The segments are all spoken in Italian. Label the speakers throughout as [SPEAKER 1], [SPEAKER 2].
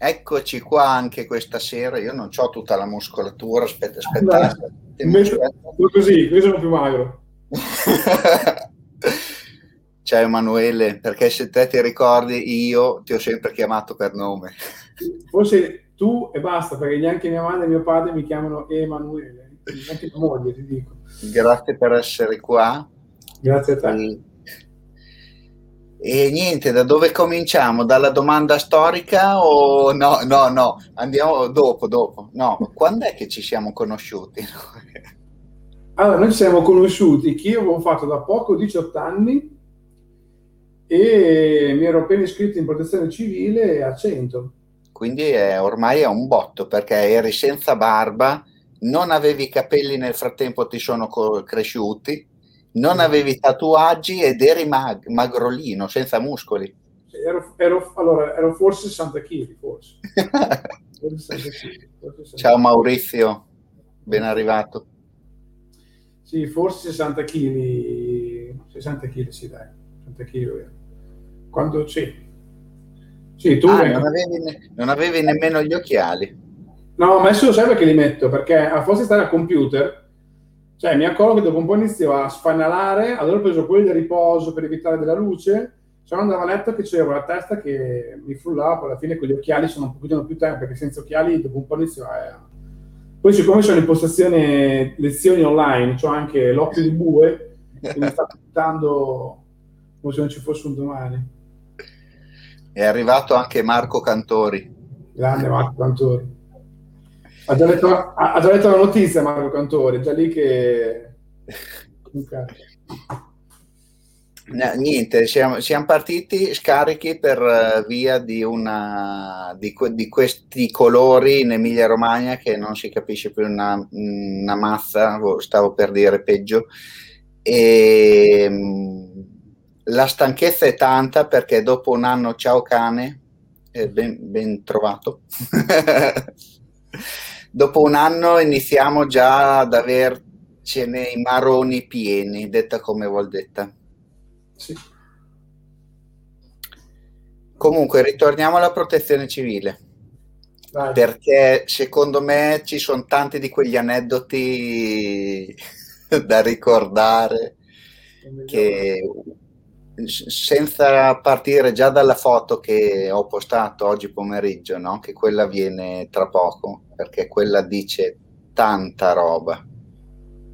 [SPEAKER 1] Eccoci qua anche questa sera. Io non ho tutta la muscolatura. Aspetta, aspetta.
[SPEAKER 2] Invece, così, io sono più magro.
[SPEAKER 1] Ciao Emanuele, perché se te ti ricordi, io ti ho sempre chiamato per nome.
[SPEAKER 2] Forse tu e basta, perché neanche mia madre e mio padre mi chiamano Emanuele, neanche tua moglie, ti dico.
[SPEAKER 1] Grazie per essere qua.
[SPEAKER 2] Grazie a te. E
[SPEAKER 1] niente, da dove cominciamo? Dalla domanda storica o no? No, no, andiamo dopo, dopo. No, quando è che ci siamo conosciuti?
[SPEAKER 2] Allora, noi ci siamo conosciuti, che io avevo fatto da poco 18 anni e mi ero appena iscritto in protezione civile a 100.
[SPEAKER 1] Quindi è, ormai è un botto perché eri senza barba, non avevi capelli nel frattempo ti sono cresciuti non avevi tatuaggi ed eri mag- magrolino, senza muscoli.
[SPEAKER 2] Ero, ero, allora, ero forse 60 kg, forse.
[SPEAKER 1] Ciao Maurizio, ben arrivato.
[SPEAKER 2] Sì, forse 60 kg, 60 kg, sì dai, 60 kg. Quando sì.
[SPEAKER 1] Sì, tu... Ah, non, avevi ne- non avevi nemmeno gli occhiali.
[SPEAKER 2] No, ma adesso sai perché li metto? Perché a forse stare al computer cioè, mi accorgo che dopo un po' inizio a sfanalare, allora ho preso quelli di riposo per evitare della luce, sono andato a letto che c'era la testa che mi frullava, poi alla fine con gli occhiali sono un pochino più tempo, perché senza occhiali dopo un po' inizio a... Poi siccome sono in postazione lezioni online, ho anche l'occhio di bue, che mi sta puntando come se non ci fosse un domani.
[SPEAKER 1] È arrivato anche Marco Cantori.
[SPEAKER 2] Grande Marco Cantori. Ha già, letto, ha già letto la notizia Marco Cantori, già lì che...
[SPEAKER 1] No, niente, siamo, siamo, partiti scarichi per uh, via di, una, di, di, questi colori in Emilia Romagna che non si capisce più una, una mazza, stavo per dire peggio. E, um, la stanchezza è tanta perché dopo un anno ciao cane, eh, ben, ben trovato. dopo un anno iniziamo già ad avercene i maroni pieni, detta come vuol detta. Sì. Comunque, ritorniamo alla protezione civile. Vai. Perché secondo me ci sono tanti di quegli aneddoti da ricordare che senza partire già dalla foto che ho postato oggi pomeriggio, no? che quella viene tra poco, perché quella dice tanta roba,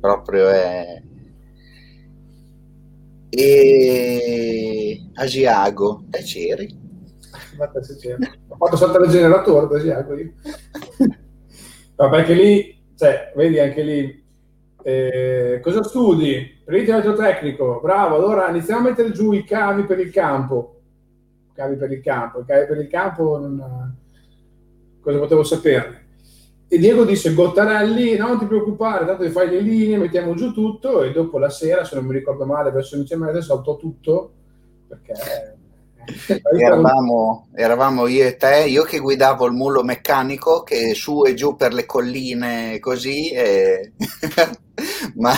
[SPEAKER 1] proprio è... E Asiago, te c'eri?
[SPEAKER 2] Ho fatto saltare il generatore da Asiago io. no, perché lì, cioè, vedi anche lì, eh, cosa studi? Perito elettrotecnico, bravo. Allora iniziamo a mettere giù i cavi per il campo. Cavi per il campo, i cavi per il campo, non... cosa potevo saperne? E Diego disse: Gottarelli, no, non ti preoccupare, tanto fai le linee, mettiamo giù tutto. E dopo la sera, se non mi ricordo male, verso l'inizio saltò tutto perché
[SPEAKER 1] Eravamo, eravamo, io e te, io che guidavo il mulo meccanico che su e giù per le colline così, e... ma,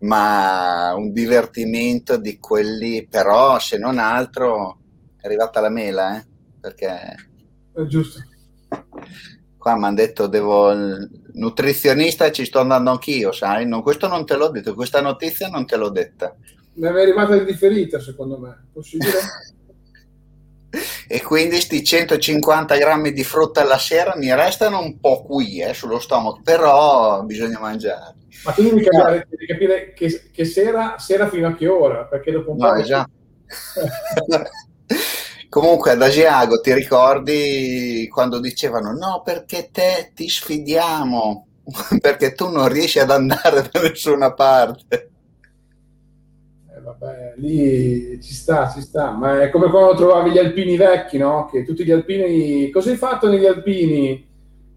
[SPEAKER 1] ma, un divertimento di quelli, però se non altro è arrivata la mela, eh? perché...
[SPEAKER 2] È giusto.
[SPEAKER 1] Qua mi hanno detto devo nutrizionista ci sto andando anch'io, sai? No, questo non te l'ho detto, questa notizia non te l'ho detta
[SPEAKER 2] mi è arrivata indifferita secondo me, possibile?
[SPEAKER 1] e quindi questi 150 grammi di frutta alla sera mi restano un po' qui eh, sullo stomaco, però bisogna mangiare.
[SPEAKER 2] Ma tu devi capire, devi capire che, che sera, sera, fino a che ora, perché dopo un no, po'... Esatto.
[SPEAKER 1] Comunque ad Asiago ti ricordi quando dicevano no perché te ti sfidiamo, perché tu non riesci ad andare da nessuna parte
[SPEAKER 2] vabbè, lì ci sta, ci sta, ma è come quando trovavi gli alpini vecchi, no? Che tutti gli alpini, cosa hai fatto negli alpini?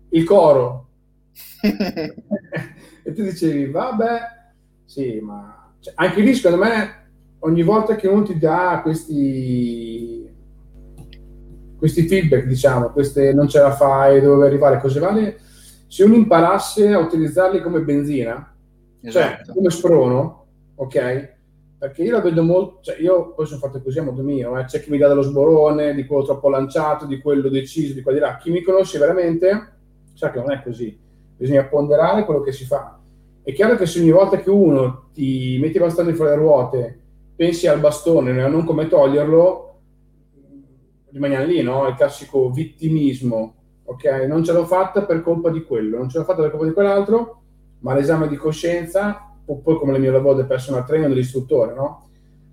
[SPEAKER 2] Il coro. e tu dicevi, vabbè, sì, ma cioè, anche lì secondo me ogni volta che uno ti dà questi, questi feedback, diciamo, queste non ce la fai, dove arrivare, cose varie, se uno imparasse a utilizzarli come benzina, cioè, esatto. cioè come sprono, ok? Perché io la vedo molto, cioè io poi sono fatto così a modo mio, eh. c'è chi mi dà dello sborone, di quello troppo lanciato, di quello deciso, di qua di là. Chi mi conosce veramente sa che non è così, bisogna ponderare quello che si fa. È chiaro che se ogni volta che uno ti metti i bastoni fra le ruote, pensi al bastone a non come toglierlo, rimaniamo lì, no? Il classico vittimismo, ok? Non ce l'ho fatta per colpa di quello, non ce l'ho fatta per colpa di quell'altro, ma l'esame di coscienza poi come nel mio lavoro del personal trainer dell'istruttore, no?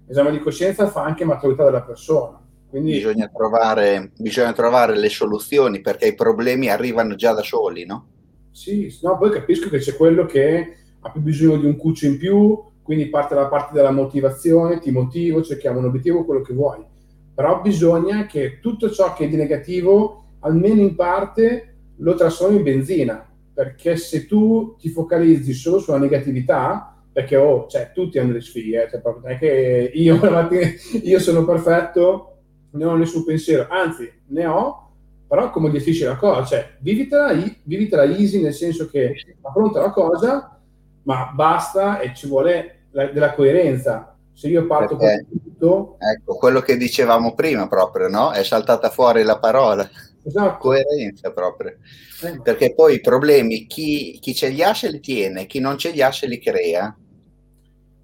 [SPEAKER 2] L'esame di coscienza fa anche maturità della persona. Quindi...
[SPEAKER 1] Bisogna, trovare, bisogna trovare le soluzioni perché i problemi arrivano già da soli, no?
[SPEAKER 2] Sì, no, poi capisco che c'è quello che ha più bisogno di un cuccio in più, quindi parte dalla parte della motivazione, ti motivo, cerchiamo un obiettivo, quello che vuoi. Però bisogna che tutto ciò che è di negativo, almeno in parte, lo trasformi in benzina perché se tu ti focalizzi solo sulla negatività, perché oh, cioè, tutti hanno delle sfighe, cioè, non è che io, io sono perfetto, non ho nessun pensiero, anzi ne ho, però come gestisci la cosa? Cioè, vivitela, vivitela easy nel senso che affronta la cosa, ma basta e ci vuole la, della coerenza. Se io parto
[SPEAKER 1] perché, con tutto... Ecco, quello che dicevamo prima proprio, no? È saltata fuori la parola. Esatto. Coerenza proprio. Eh. Perché poi i problemi, chi, chi ce li ha se li tiene, chi non ce li ha se li crea.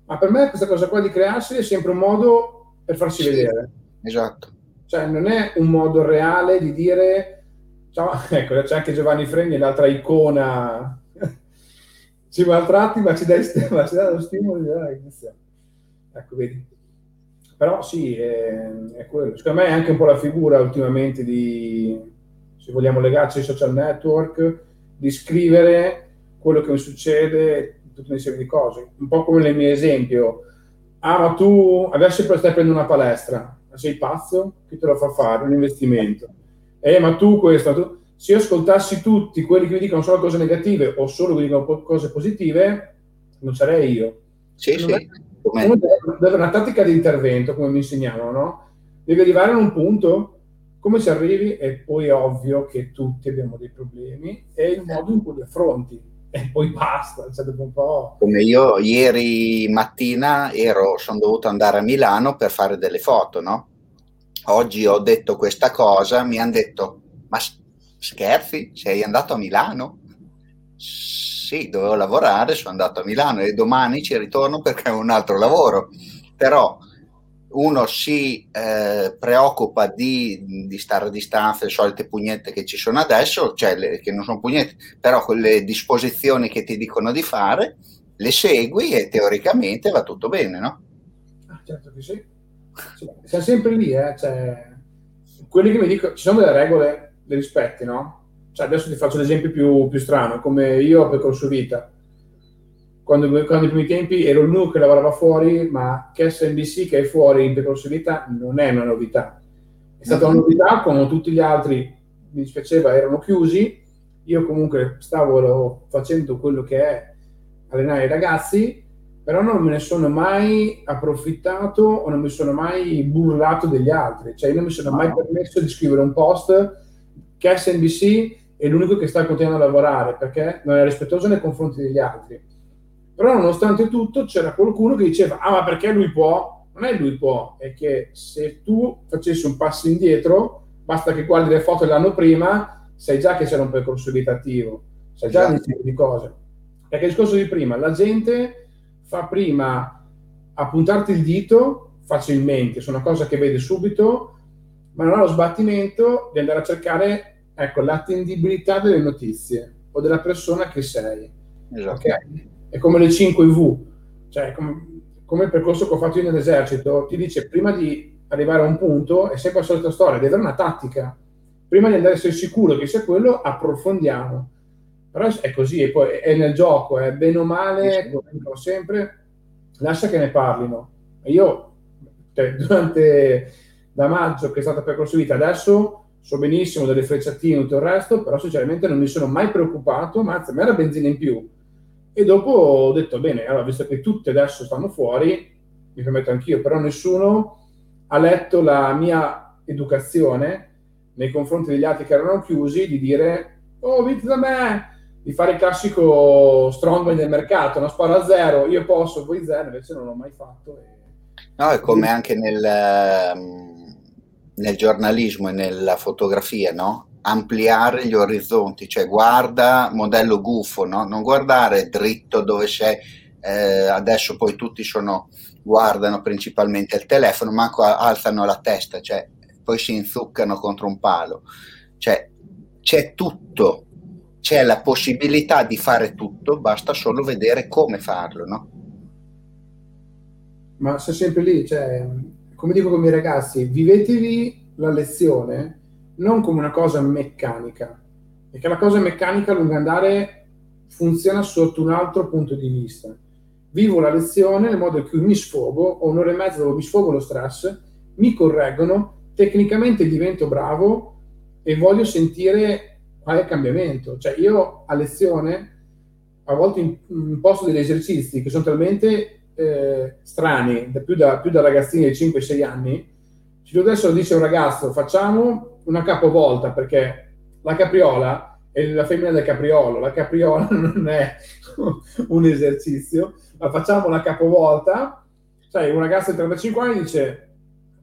[SPEAKER 2] Ma per me questa cosa qua di crearsi è sempre un modo per farsi sì, vedere.
[SPEAKER 1] Esatto.
[SPEAKER 2] Cioè non è un modo reale di dire, ciao, ecco, c'è anche Giovanni Fregni, l'altra icona, ci maltratti ma ci dai, ma ci dai lo stimolo Ecco, vedi. Però sì, è, è, quello. Secondo me è anche un po' la figura ultimamente di, se vogliamo legarci ai social network, di scrivere quello che mi succede, tutto un insieme di cose. Un po' come nel mio esempio. Ah, ma tu adesso stai prendendo una palestra, sei pazzo? Chi te lo fa fare? Un investimento. Eh, ma tu questo, tu... se io ascoltassi tutti quelli che mi dicono solo cose negative o solo che dicono cose positive, non sarei io.
[SPEAKER 1] Sì, sì. È.
[SPEAKER 2] Deve una tattica di intervento, come mi insegnavano, no? Devi arrivare a un punto, come ci arrivi? E poi è ovvio che tutti abbiamo dei problemi, è il modo in cui li affronti. E poi basta, cioè dopo un po'.
[SPEAKER 1] Come io ieri mattina ero, sono dovuto andare a Milano per fare delle foto, no? Oggi ho detto questa cosa, mi hanno detto, ma scherzi, sei andato a Milano? Sì, dovevo lavorare, sono andato a Milano e domani ci ritorno perché ho un altro lavoro. Però uno si eh, preoccupa di, di, stare a distanza, le solite pugnette che ci sono adesso, cioè le, che non sono pugnette, però quelle disposizioni che ti dicono di fare, le segui e teoricamente va tutto bene, no?
[SPEAKER 2] Ah, certo che sì. Siamo sempre lì, eh? cioè, quelli che mi dicono, ci sono delle regole, le rispetti, no? Cioè adesso ti faccio l'esempio più, più strano, come io ho percorso vita. Quando, quando i primi tempi ero l'unico che lavorava fuori, ma che SNBC che è fuori in percorso vita non è una novità. È stata una novità come tutti gli altri, mi dispiaceva, erano chiusi. Io comunque stavo facendo quello che è allenare i ragazzi, però non me ne sono mai approfittato o non mi sono mai burlato degli altri. Cioè, io non mi sono mai permesso di scrivere un post che SNBC è l'unico che sta continuando a lavorare perché non è rispettoso nei confronti degli altri. Però nonostante tutto c'era qualcuno che diceva, ah ma perché lui può? Non è lui può, è che se tu facessi un passo indietro, basta che guardi le foto dell'anno prima, sai già che c'era un percorso abitativo, sai già esatto. di cose. Perché il discorso di prima, la gente fa prima a puntarti il dito facilmente su una cosa che vede subito, ma non ha lo sbattimento di andare a cercare ecco, l'attendibilità delle notizie o della persona che sei. Esatto. Okay? È come le 5 V, cioè come, come, il percorso che ho fatto io nell'esercito, ti dice prima di arrivare a un punto, è sempre la solita storia, devi avere una tattica. Prima di andare a essere sicuro che sia quello, approfondiamo. Però è così, e poi è nel gioco, è bene o male, come dico sempre, lascia che ne parlino. Io, cioè, durante da maggio che è stata percorso vita, adesso so benissimo delle frecciatine e tutto il resto, però sinceramente non mi sono mai preoccupato, ma anzi, a me era benzina in più. E dopo ho detto, bene, allora, visto che tutte adesso stanno fuori, mi permetto anch'io, però nessuno ha letto la mia educazione nei confronti degli altri che erano chiusi, di dire, oh, vinti da me, di fare il classico strongman del mercato, una spara a zero, io posso, voi zero, invece non l'ho mai fatto. E
[SPEAKER 1] No, è come anche nel, ehm, nel giornalismo e nella fotografia, no? Ampliare gli orizzonti, cioè guarda modello gufo, no? Non guardare dritto dove sei, eh, adesso poi tutti sono, guardano principalmente il telefono, manco alzano la testa, cioè poi si inzuccano contro un palo. Cioè, c'è tutto, c'è la possibilità di fare tutto, basta solo vedere come farlo, no?
[SPEAKER 2] Ma sei sempre lì, cioè, come dico con i miei ragazzi, vivetevi la lezione non come una cosa meccanica, perché la cosa meccanica a lungo andare funziona sotto un altro punto di vista. Vivo la lezione nel modo in cui mi sfogo, ho un'ora e mezza dove mi sfogo lo stress, mi correggono, tecnicamente divento bravo e voglio sentire qual è il cambiamento. Cioè io a lezione a volte imposto degli esercizi che sono talmente eh, strani, da più, da, più da ragazzini di 5-6 anni, se adesso dice un ragazzo facciamo una capovolta perché la capriola è la femmina del capriolo, la capriola non è un esercizio, ma facciamo una capovolta, sai, un ragazzo di 35 anni dice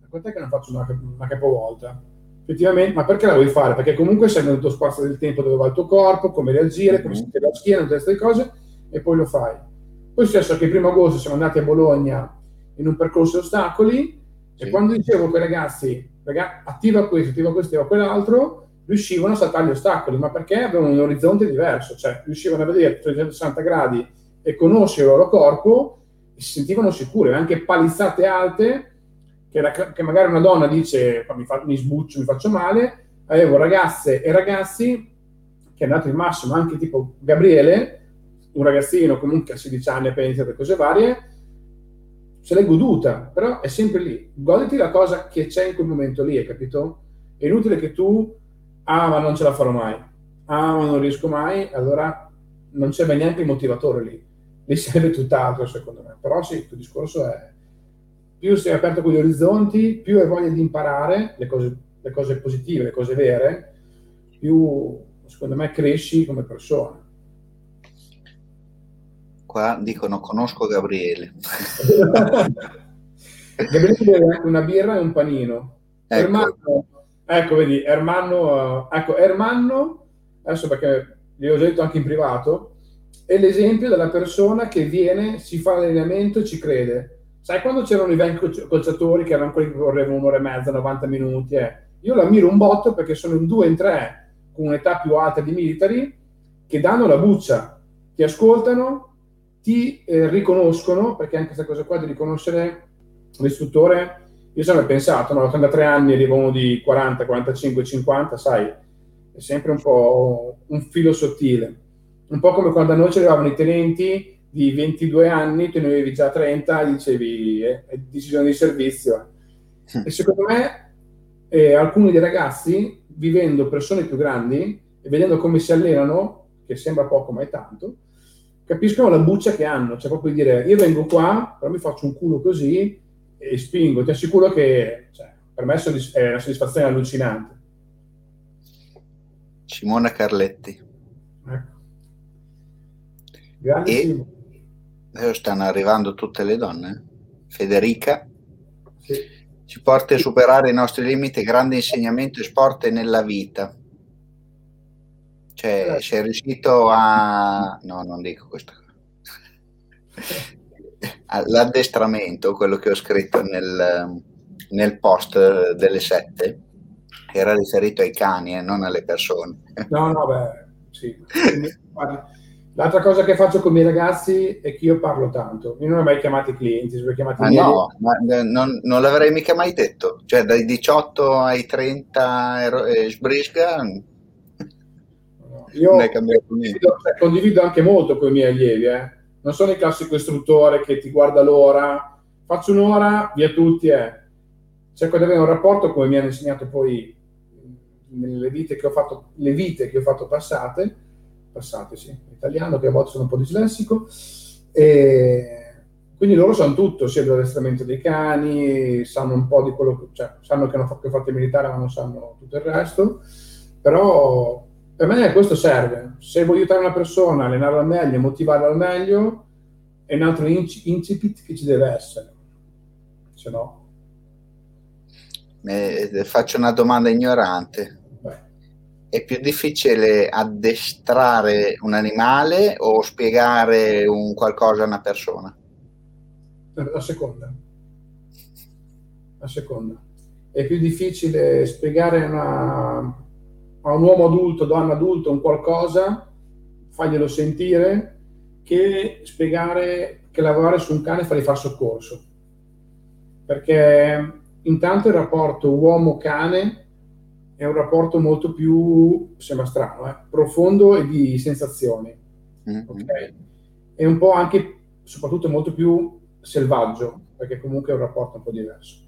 [SPEAKER 2] quant'è che non faccio una, una capovolta? effettivamente, ma perché la vuoi fare? Perché comunque sei nel tuo spazio del tempo dove va il tuo corpo, come reagire, come mm-hmm. si la schiena, tutte queste cose, e poi lo fai. Poi è successo che il primo agosto siamo andati a Bologna in un percorso ostacoli, sì. e quando dicevo quei ragazzi, ragazzi, attiva questo, attiva questo, attiva quell'altro, riuscivano a saltare gli ostacoli, ma perché avevano un orizzonte diverso, cioè riuscivano a vedere 360 gradi e conoscere il loro corpo e si sentivano sicuri, anche palizzate alte che, la, che magari una donna dice mi, fa, mi sbuccio, mi faccio male, avevo ragazze e ragazzi che è andato il massimo, anche tipo Gabriele, un ragazzino comunque a 16 anni appena iniziato cose varie, se l'è goduta, però è sempre lì. Goditi la cosa che c'è in quel momento lì, hai capito? È inutile che tu, ah ma non ce la farò mai, ah ma non riesco mai, allora non c'è neanche il motivatore lì. Lì serve tutt'altro secondo me. Però sì, il tuo discorso è più sei aperto con gli orizzonti, più hai voglia di imparare le cose, le cose positive, le cose vere, più secondo me cresci come persona.
[SPEAKER 1] Qua dicono conosco Gabriele.
[SPEAKER 2] Gabriele una birra e un panino. Ecco, Ermanno, ecco vedi, Ermanno, uh, ecco, Ermanno, adesso perché gli ho detto anche in privato, è l'esempio della persona che viene, si fa l'allenamento e ci crede Sai quando c'erano i vecchi calciatori che erano quelli che correvano un'ora e mezza, 90 minuti? Eh? Io la miro un botto perché sono in due, in tre, con un'età più alta di militari, che danno la buccia, ti ascoltano, ti eh, riconoscono, perché anche questa cosa qua di riconoscere l'istruttore, io sempre pensato, no, 33 anni arrivo uno di 40, 45, 50, sai, è sempre un po' un filo sottile. Un po' come quando a noi c'erano i tenenti di 22 anni, tu ne avevi già 30 e dicevi eh, è decisione di servizio. E secondo me eh, alcuni dei ragazzi, vivendo persone più grandi e vedendo come si allenano, che sembra poco ma è tanto, capiscono la buccia che hanno. Cioè proprio dire io vengo qua, però mi faccio un culo così e spingo. Ti assicuro che cioè, per me è una soddisfazione allucinante.
[SPEAKER 1] Simona Carletti. Ecco. Grande e... Simona. Adesso stanno arrivando tutte le donne. Federica sì. ci porta a superare i nostri limiti, grande insegnamento e sport nella vita. Cioè, sei riuscito a... No, non dico questa cosa. L'addestramento, quello che ho scritto nel, nel post delle sette, era riferito ai cani e eh, non alle persone.
[SPEAKER 2] No, no, beh, sì. L'altra cosa che faccio con i miei ragazzi è che io parlo tanto. Io non ho mai chiamato i clienti, sono chiamati
[SPEAKER 1] ah, no, ma non, non, l'avrei mica mai detto. Cioè, dai 18 ai 30 ero, eh, sbrisca.
[SPEAKER 2] Io condivido, cioè, condivido, anche molto con i miei allievi. Eh. Non sono il classico istruttore che ti guarda l'ora, faccio un'ora, via tutti. Eh. Cerco di avere un rapporto come mi hanno insegnato poi nelle vite che ho fatto, le vite che ho fatto passate passate, sì, italiano, che a volte sono un po' dislessico. E quindi loro sanno tutto, sia dell'addestramento dei cani, sanno un po' di quello che, cioè, sanno che hanno fatto, fatto il militare, ma non sanno tutto il resto. Però per me questo serve. Se vuoi aiutare una persona, allenarla al meglio, motivarla al meglio, è un altro incipit che ci deve essere. se no.
[SPEAKER 1] Eh, faccio una domanda ignorante. Beh. È più difficile addestrare un animale o spiegare un qualcosa a una persona?
[SPEAKER 2] La seconda. La seconda. È più difficile spiegare una, a un uomo adulto, donna adulto, un qualcosa, farglielo sentire, che spiegare che lavorare su un cane e fargli fare soccorso. Perché intanto il rapporto uomo-cane è un rapporto molto più, sembra strano, eh, profondo e di sensazioni. Mm-hmm. Okay? È un po' anche, soprattutto molto più selvaggio, perché comunque è un rapporto un po' diverso.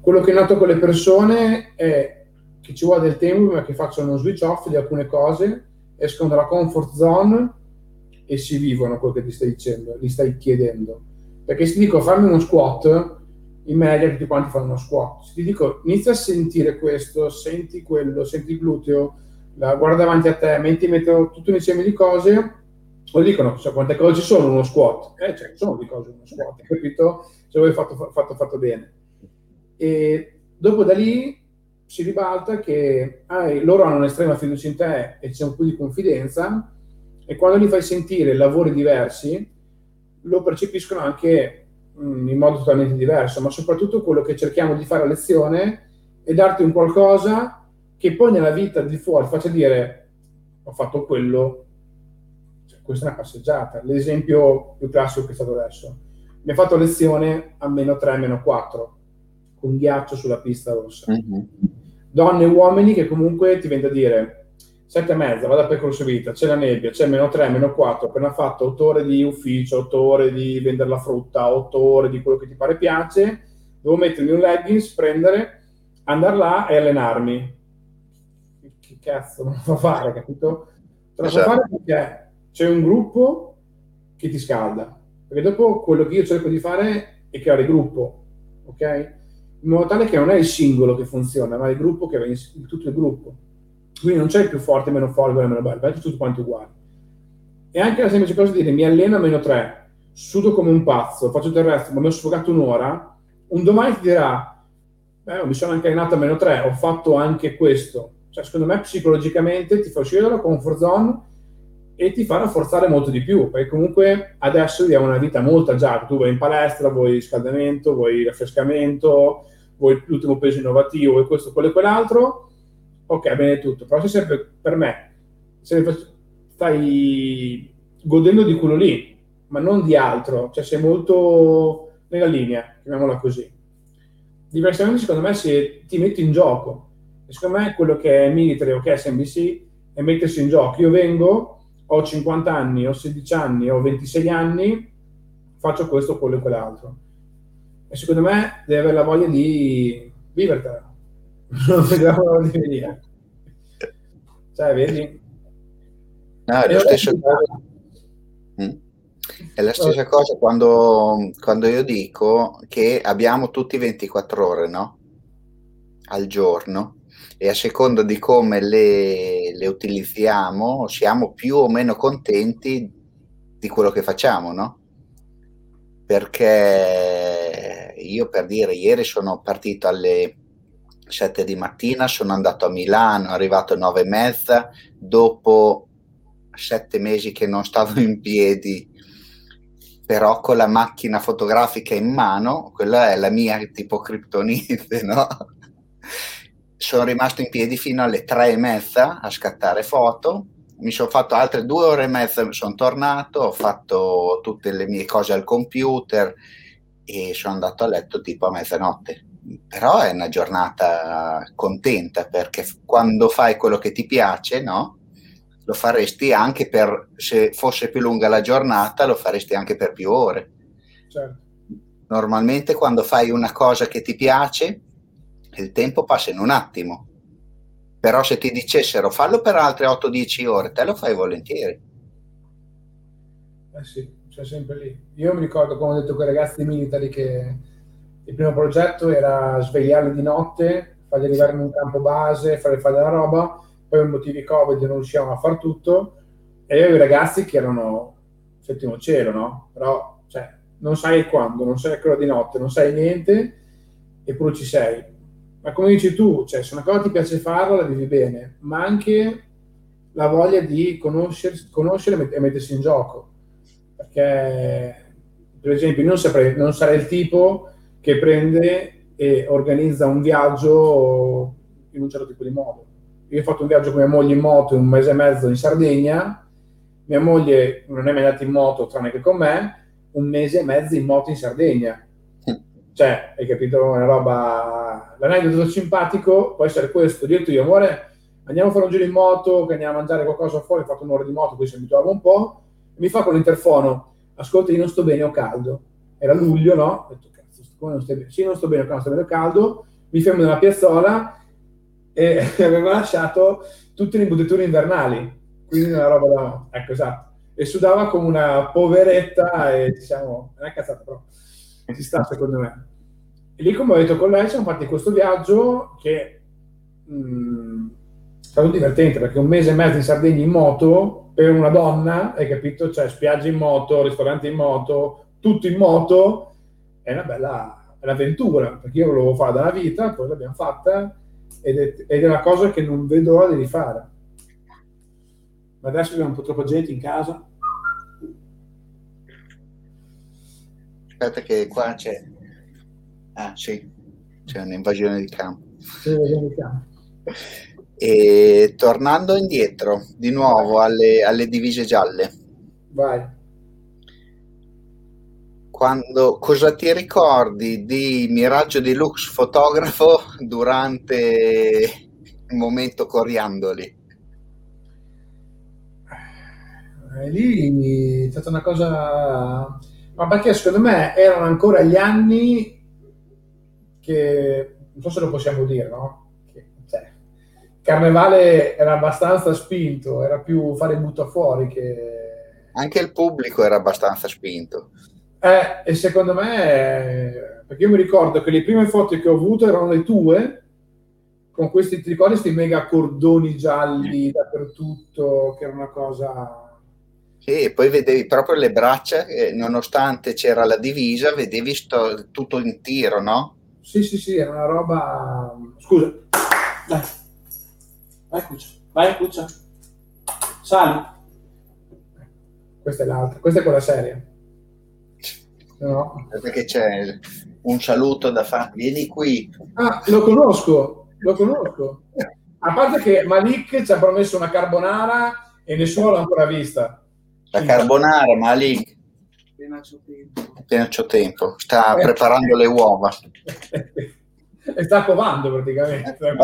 [SPEAKER 2] Quello che noto con le persone è che ci vuole del tempo prima che facciano uno switch off di alcune cose, escono dalla comfort zone e si vivono quello che ti stai dicendo, gli stai chiedendo. Perché se ti dico fammi uno squat, in media tutti quanti fanno uno squat. Se ti dico inizia a sentire questo, senti quello, senti il gluteo, la, guarda davanti a te, metti metto tutto un insieme di cose, o dicono cioè, quante cose ci sono uno squat? Eh, cioè, sono di cose uno squat, capito? Se voi fatto, fatto, fatto bene. E dopo da lì si ribalta che ah, loro hanno un'estrema fiducia in te e c'è un po' di confidenza e quando li fai sentire lavori diversi lo percepiscono anche mh, mm, in modo totalmente diverso, ma soprattutto quello che cerchiamo di fare a lezione è darti un qualcosa che poi nella vita di fuori faccia dire ho fatto quello, cioè, questa è una passeggiata. L'esempio più classico che è stato adesso. Mi ha fatto lezione a meno 3, meno 4 con ghiaccio sulla pista rossa. Mm-hmm. Donne e uomini che comunque ti vengono a dire sette e mezza, vado a percorso vita, c'è la nebbia, c'è meno 3, meno 4, appena fatto 8 ore di ufficio, 8 ore di vendere la frutta, 8 ore di quello che ti pare piace, devo mettermi un leggings, prendere, andare là e allenarmi. Che cazzo non fa fare, capito? Te lo esatto. fa fare perché c'è un gruppo che ti scalda. Perché dopo quello che io cerco di fare è creare gruppo, ok? In modo tale che non è il singolo che funziona, ma il gruppo che va in, tutto il gruppo. Quindi non c'è il più forte, meno forte, meno bello, è tutto quanto uguale. E anche la semplice cosa di dire mi alleno a meno 3, sudo come un pazzo, faccio il resto, ma mi ho sfogato un'ora, un domani ti dirà, beh, mi sono anche allenato a meno 3, ho fatto anche questo. Cioè, secondo me psicologicamente ti fa uscire dalla comfort zone e ti fa rafforzare molto di più, perché comunque adesso viviamo una vita molto agiata, tu vai in palestra, vuoi riscaldamento, vuoi raffrescamento, vuoi l'ultimo peso innovativo, vuoi questo, quello e quell'altro, ok, bene tutto, però se sempre per me, se stai godendo di quello lì, ma non di altro, cioè sei molto nella linea, chiamiamola così. Diversamente secondo me se ti metti in gioco, e secondo me quello che è military o che è SMBC è mettersi in gioco. Io vengo, ho 50 anni, ho 16 anni, ho 26 anni, faccio questo, quello e quell'altro. E secondo me deve avere la voglia di vivertela. Non vediamo l'ora di venire. Cioè, vedi?
[SPEAKER 1] No, è, lo stesso cosa. Mm. è la stessa cosa quando, quando io dico che abbiamo tutti 24 ore, no? Al giorno e a seconda di come le, le utilizziamo siamo più o meno contenti di quello che facciamo, no? Perché io per dire, ieri sono partito alle 7 di mattina, sono andato a Milano, arrivato alle 9 e mezza, dopo sette mesi che non stavo in piedi, però con la macchina fotografica in mano, quella è la mia tipo criptonite, no? sono rimasto in piedi fino alle tre e mezza a scattare foto. Mi sono fatto altre due ore e mezza, sono tornato, ho fatto tutte le mie cose al computer e sono andato a letto tipo a mezzanotte. Però è una giornata contenta perché quando fai quello che ti piace, no? Lo faresti anche per, se fosse più lunga la giornata, lo faresti anche per più ore. Certo. Normalmente quando fai una cosa che ti piace, il tempo passa in un attimo. Però se ti dicessero fallo per altre 8-10 ore, te lo fai volentieri.
[SPEAKER 2] Eh sì, c'è sempre lì. Io mi ricordo, come ho detto con i ragazzi di Military, che il primo progetto era svegliarli di notte, farli arrivare in un campo base, farli fare della roba, poi per motivi Covid non riuscivamo a far tutto, e io i ragazzi che erano settimo cielo, no? Però, cioè, non sai quando, non sai ora di notte, non sai niente, eppure ci sei. Ma come dici tu, cioè, se una cosa ti piace farla, la vivi bene, ma anche la voglia di conoscere e mettersi in gioco. Perché, per esempio, non, saprei, non sarei il tipo che prende e organizza un viaggio in un certo tipo di modo. Io ho fatto un viaggio con mia moglie in moto un mese e mezzo in Sardegna, mia moglie non è mai andata in moto tranne che con me, un mese e mezzo in moto in Sardegna. Cioè, hai capito? Una roba... L'aneddoto simpatico può essere questo. Detto io, amore, andiamo a fare un giro in moto, che andiamo a mangiare qualcosa fuori, ho fatto un'ora di moto, poi si abituava un po', mi fa con l'interfono, ascolta, io non sto bene, ho caldo. Era luglio, no? Ho detto, cazzo, come non stai bene? Sì, non sto bene, non sto bene, ho caldo. Mi fermo nella piazzola e aveva lasciato tutte le imbottiture invernali, quindi una roba da... Ecco, esatto e sudava come una poveretta e diciamo, non è cazzata però ci sta secondo me. E lì come ho detto con lei siamo fatti questo viaggio che mh, mm, è stato divertente perché un mese e mezzo in Sardegna in moto per una donna, hai capito? Cioè spiaggia in moto, ristoranti in moto, tutto in moto, è una bella è un'avventura perché io volevo fare dalla vita, poi l'abbiamo fatta ed è, ed è una cosa che non vedo l'ora di rifare ma adesso abbiamo un po' troppa gente in casa.
[SPEAKER 1] Aspetta che qua c'è... Ah sì, c'è un'invasione di campo.
[SPEAKER 2] C'è un'invasione di campo.
[SPEAKER 1] E tornando indietro, di nuovo alle, alle divise gialle.
[SPEAKER 2] Vai.
[SPEAKER 1] Quando, cosa ti ricordi di Miraggio di Lux fotografo durante il momento coriandoli?
[SPEAKER 2] E lì è stata una cosa... Ma perché secondo me erano ancora gli anni che... Non so se lo possiamo dire, no? Carnevale era abbastanza spinto, era più fare butta fuori che...
[SPEAKER 1] Anche il pubblico era abbastanza spinto.
[SPEAKER 2] Eh, e secondo me... Perché io mi ricordo che le prime foto che ho avuto erano le tue, con questi, ti ricordi questi mega cordoni gialli dappertutto, che era una cosa
[SPEAKER 1] sì, e poi vedevi proprio le braccia, eh, nonostante c'era la divisa, vedevi sto, tutto in tiro, no?
[SPEAKER 2] Sì, sì, sì, era una roba... Scusa, dai, vai Cuccia, vai Cuccia, sali. Questa è l'altra, questa è quella seria.
[SPEAKER 1] No? Perché c'è un saluto da fare, vieni qui.
[SPEAKER 2] Ah, lo conosco, lo conosco. A parte che Malik ci ha promesso una carbonara e nessuno l'ha ancora vista.
[SPEAKER 1] La carbonara, ma lì appena c'ho tempo. Appena c'ho tempo. Sta eh. preparando le uova.
[SPEAKER 2] e sta covando praticamente.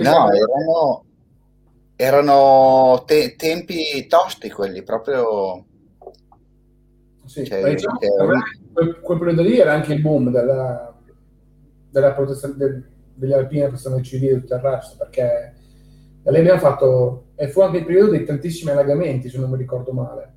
[SPEAKER 1] no, erano, erano te- tempi tosti quelli, proprio...
[SPEAKER 2] Sì, cioè, diciamo, quel, quel, periodo lì era anche il boom della, della protezione del, degli alpini, la protezione civile e tutto il resto, perché da lei abbiamo fatto e fu anche il periodo dei tantissimi allagamenti, se non mi ricordo male.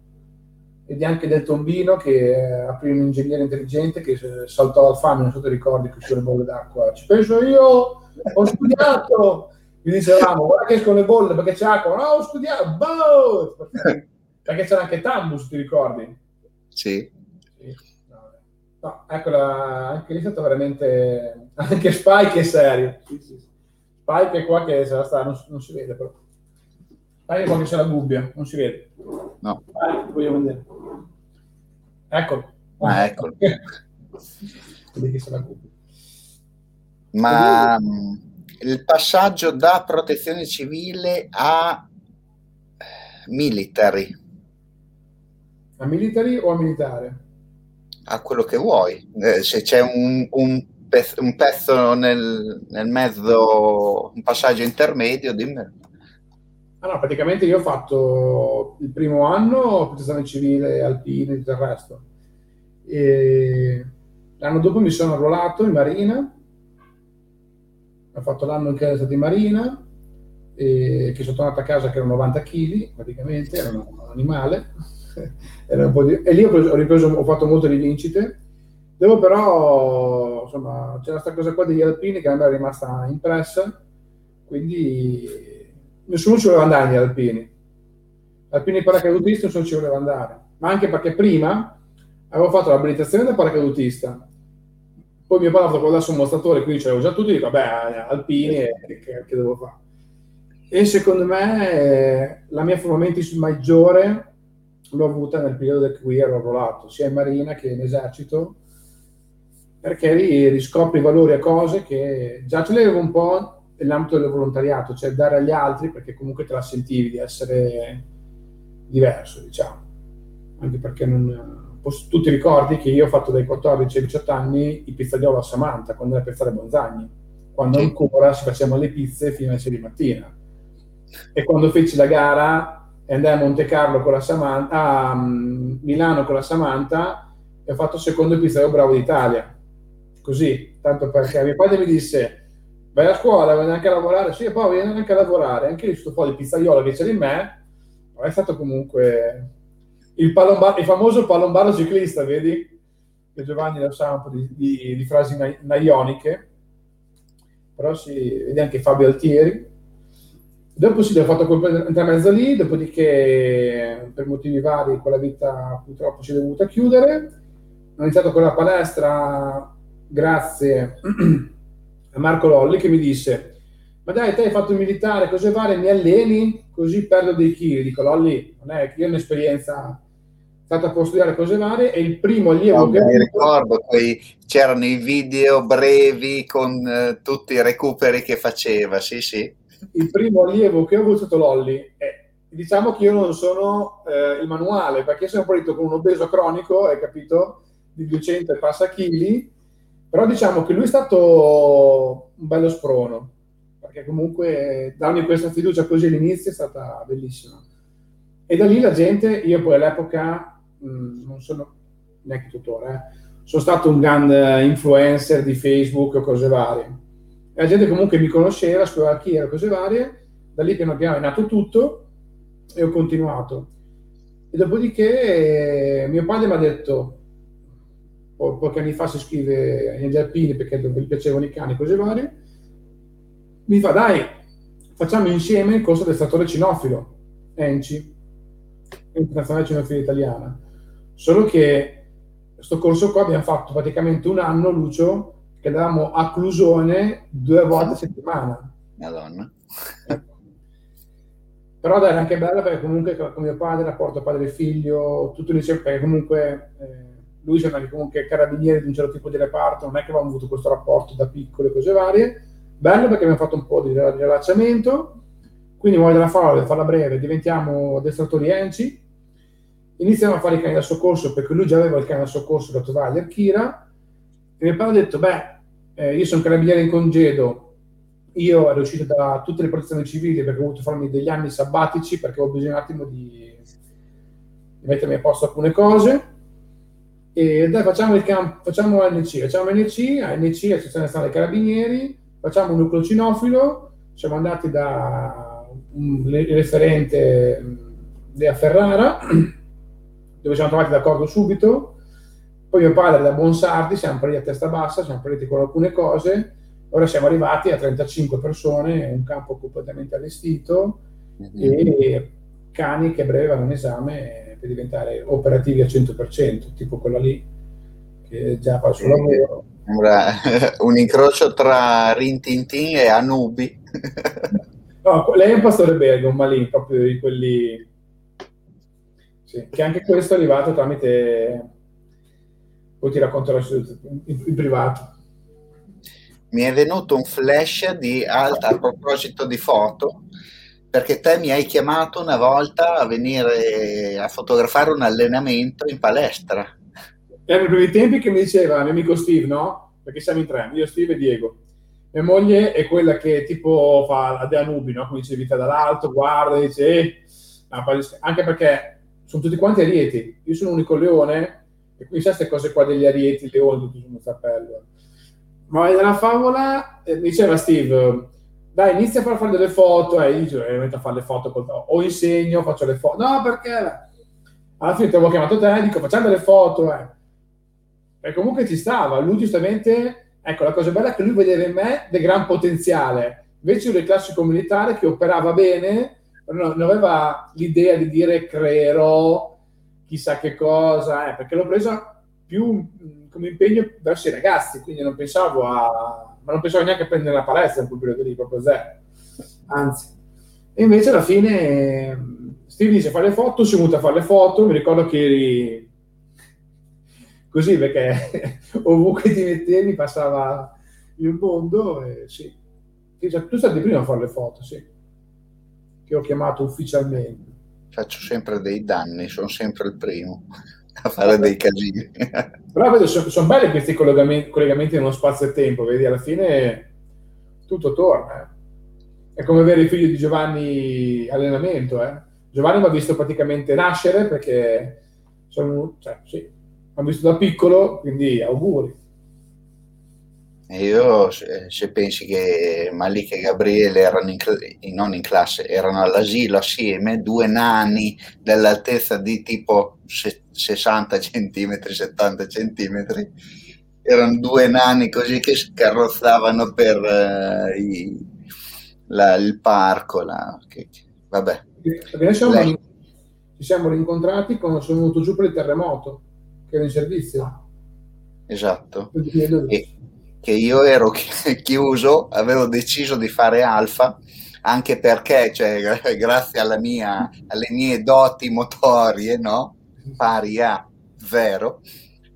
[SPEAKER 2] Ed anche del tombino che eh, aprì un ingegnere intelligente che saltò al fame, non so se ti ricordi, che sulle bolle d'acqua. Ci penso io, ho studiato! Gli dicevamo, guarda che escono le bolle perché c'è acqua. No, ho studiato, boh! Perché c'era anche Tambus, ti ricordi?
[SPEAKER 1] Sì.
[SPEAKER 2] sì. No, ecco, la, anche lì è stato veramente... Anche Spike è serio. Sì, sì. Spike è qua che sarà stato, non, non si vede però. Dai qua che c'è la gubbia, non si vede.
[SPEAKER 1] No.
[SPEAKER 2] Dai, voglio vedere. Eccolo.
[SPEAKER 1] Ah, eccolo.
[SPEAKER 2] Vedi che c'è la gubbia.
[SPEAKER 1] Ma mm, il passaggio da protezione civile a military.
[SPEAKER 2] A military o a militare?
[SPEAKER 1] A quello che vuoi. Eh, se c'è un, un, pezzo, un pezzo nel, nel, mezzo, un passaggio intermedio, dimmi.
[SPEAKER 2] Ah, no, praticamente io ho fatto il primo anno protezione civile, alpine e tutto il resto. E l'anno dopo mi sono arruolato in marina, ho fatto l'anno in stato in marina, che sono tornato a casa che erano 90 kg praticamente, era un animale. un di... E lì ho, preso, ho, ripreso, ho fatto molte rivincite. Dopo però, insomma, c'era questa cosa qua degli alpini che a me è rimasta impressa, quindi nessuno ci voleva andare agli alpini. Alpini paracadutisti nessuno ci voleva andare. ma anche perché prima avevo fatto l'abilitazione da paracadutista, poi mio padre ha fatto quello da mostratore, quindi c'avevo già tutto, dico, vabbè, alpini, e, che, che devo fare? E secondo me eh, la mia formazione maggiore l'ho avuta nel periodo in cui ero arruolato, sia in marina che in esercito, perché lì riscopri valori a cose che già ce l'avevo un po' nell'ambito del volontariato, cioè dare agli altri, perché comunque te la sentivi di essere diverso, diciamo. Anche perché non, tu ti ricordi che io ho fatto dai 14 ai 18 anni il pizzaiolo a Samantha, quando era Piazzale Bonzagni, quando ancora si facevano le pizze fino alle 6 di mattina. E quando feci la gara e andai a Monte Carlo con la Samantha, a mm, Milano con la Samantha, e ho fatto il secondo pizzaiolo bravo d'Italia. Così, tanto perché mio padre mi disse vai a scuola, vai anche a lavorare, sì, e poi vieni anche a lavorare, anche lì sto fuori il pizzaiolo che c'è di me, è stato comunque il, palombar- il famoso palombaro ciclista, vedi? Che Giovanni lo sa un po' di, di, di frasi na- naioniche, però si vede anche Fabio Altieri. Dopo sì, ho fatto intermezzo lì, dopodiché per motivi vari quella vita purtroppo si è dovuta chiudere. Ho iniziato con la palestra grazie a Marco Lolli che mi disse ma dai, te hai fatto il militare, cose varie, mi alleni, così perdo dei chili. Dico, Lolli, non è che io ho un'esperienza stata a studiare cose varie e il primo allievo no, che
[SPEAKER 1] mi ricordo poi c'erano i video brevi con uh, tutti i recuperi che faceva sì sì.
[SPEAKER 2] Il primo allievo che ho avuto è stato Lolli. E diciamo che io non sono eh, il manuale perché sono partito con un obeso cronico hai capito? Di 200 e passa chili. Però diciamo che lui è stato un bello sprono, perché comunque darmi questa fiducia così all'inizio è stata bellissima. E da lì la gente, io poi all'epoca, mm, non sono neanche tuttora, eh, sono stato un grande influencer di Facebook o cose varie. E la gente comunque mi conosceva, sapeva chi era, cose varie, da lì piano piano è nato tutto e ho continuato. E dopodiché eh, mio padre mi ha detto, poi, pochi anni fa si iscrive agli alpini perché gli piacevano i cani, cose varie, mi fa dai, facciamo insieme il corso del statore cinofilo, ENCI, Internazionale Cinofilo Italiana. Solo che questo corso qua abbiamo fatto praticamente un anno, Lucio, che andavamo a Clusone due volte a settimana.
[SPEAKER 1] Madonna.
[SPEAKER 2] Però dai, era anche bella perché comunque con mio padre, rapporto padre e figlio, tutto insieme, perché comunque... Eh, lui c'era anche comunque carabiniere di un certo tipo di reparto, non è che avevamo avuto questo rapporto da piccole cose varie. Bello perché abbiamo fatto un po' di rilasciamento, quindi voglio la favola, farla breve, diventiamo addestratori ENCI, iniziamo a fare i cani da soccorso perché lui già aveva il cane da soccorso da Tovaglia, Kira, e mio padre ha detto, beh, eh, io sono carabiniere in congedo, io ero uscito da tutte le protezioni civili perché ho voluto farmi degli anni sabbatici perché ho bisogno un attimo di, di mettermi a posto alcune cose e dai facciamo il camp, facciamo ANC, facciamo ANC, ANC, Associazione Nazionale dei Carabinieri, facciamo un nucleo cinofilo, siamo andati da un referente della Ferrara, dove siamo trovati d'accordo subito, poi mio padre da Bonsardi, siamo partiti a testa bassa, siamo partiti con alcune cose, ora siamo arrivati a 35 persone, un campo completamente allestito mm-hmm. e cani che a breve vanno in esame per diventare operativi al 100%, tipo quella lì che già fa il suo lavoro.
[SPEAKER 1] Sembra un incrocio tra Rintintin e Anubi.
[SPEAKER 2] no, lei è un pastore belga, un malin, proprio di quelli... Sì, che anche questo è arrivato tramite... Poi ti racconterò in, privato
[SPEAKER 1] mi è venuto un flash di alta a proposito di foto perché te mi hai chiamato una volta a venire a fotografare un allenamento in palestra.
[SPEAKER 2] Erano i primi tempi che mi diceva mio amico Steve, no? Perché siamo in tre, io, Steve e Diego. Mia moglie è quella che tipo fa la De Anubi, no? Come dicevi te dall'alto, guarda, dice, eh. anche perché sono tutti quanti arieti. Io sono un unico leone, e quindi sai queste cose qua degli arieti, leoni, tutto sul cappello. Ma nella favola, eh, diceva Steve, dai, inizia a far fare delle foto, eh, io mi metto a fare le foto col o insegno, faccio le foto. No, perché alla fine ti avevo chiamato te, dico facciamo delle foto, eh. E comunque ci stava, lui giustamente, ecco, la cosa bella è che lui vedeva in me del gran potenziale. Invece io del classico militare che operava bene, non aveva l'idea di dire creerò chissà che cosa, eh, perché l'ho presa più come impegno verso i ragazzi, quindi non pensavo a... ma non pensavo neanche a prendere la palestra in quel periodo lì, proprio zero. Anzi. E invece alla fine Steve dice fare le foto, si è venuto a fare le foto, mi ricordo che eri così perché ovunque ti mettevi passava il mondo e sì. Tu sei prima a fare le foto, sì. Che ho chiamato ufficialmente.
[SPEAKER 1] Faccio sempre dei danni, sono sempre il primo a fare dei casini.
[SPEAKER 2] Però vedo, sono, sono belli questi collegamenti, collegamenti nello spazio e tempo, vedi, alla fine tutto torna. Eh. È come avere il figlio di Giovanni allenamento, eh. Giovanni mi ha visto praticamente nascere perché sono, cioè, sì, l'ho visto da piccolo, quindi auguri.
[SPEAKER 1] Io, se, se pensi che Malika e Gabriele erano in, non in classe, erano all'asilo assieme, due nani dell'altezza di tipo 60 cm, 70 cm, erano due nani così che scarrozzavano per uh, i, la, il parco. La, che, vabbè.
[SPEAKER 2] Siamo, ci siamo rincontrati quando sono venuto giù per il terremoto, che era in servizio.
[SPEAKER 1] Esatto. E, che io ero chiuso, avevo deciso di fare alfa anche perché, cioè, grazie mia, alle mie doti motorie, no? pari a zero,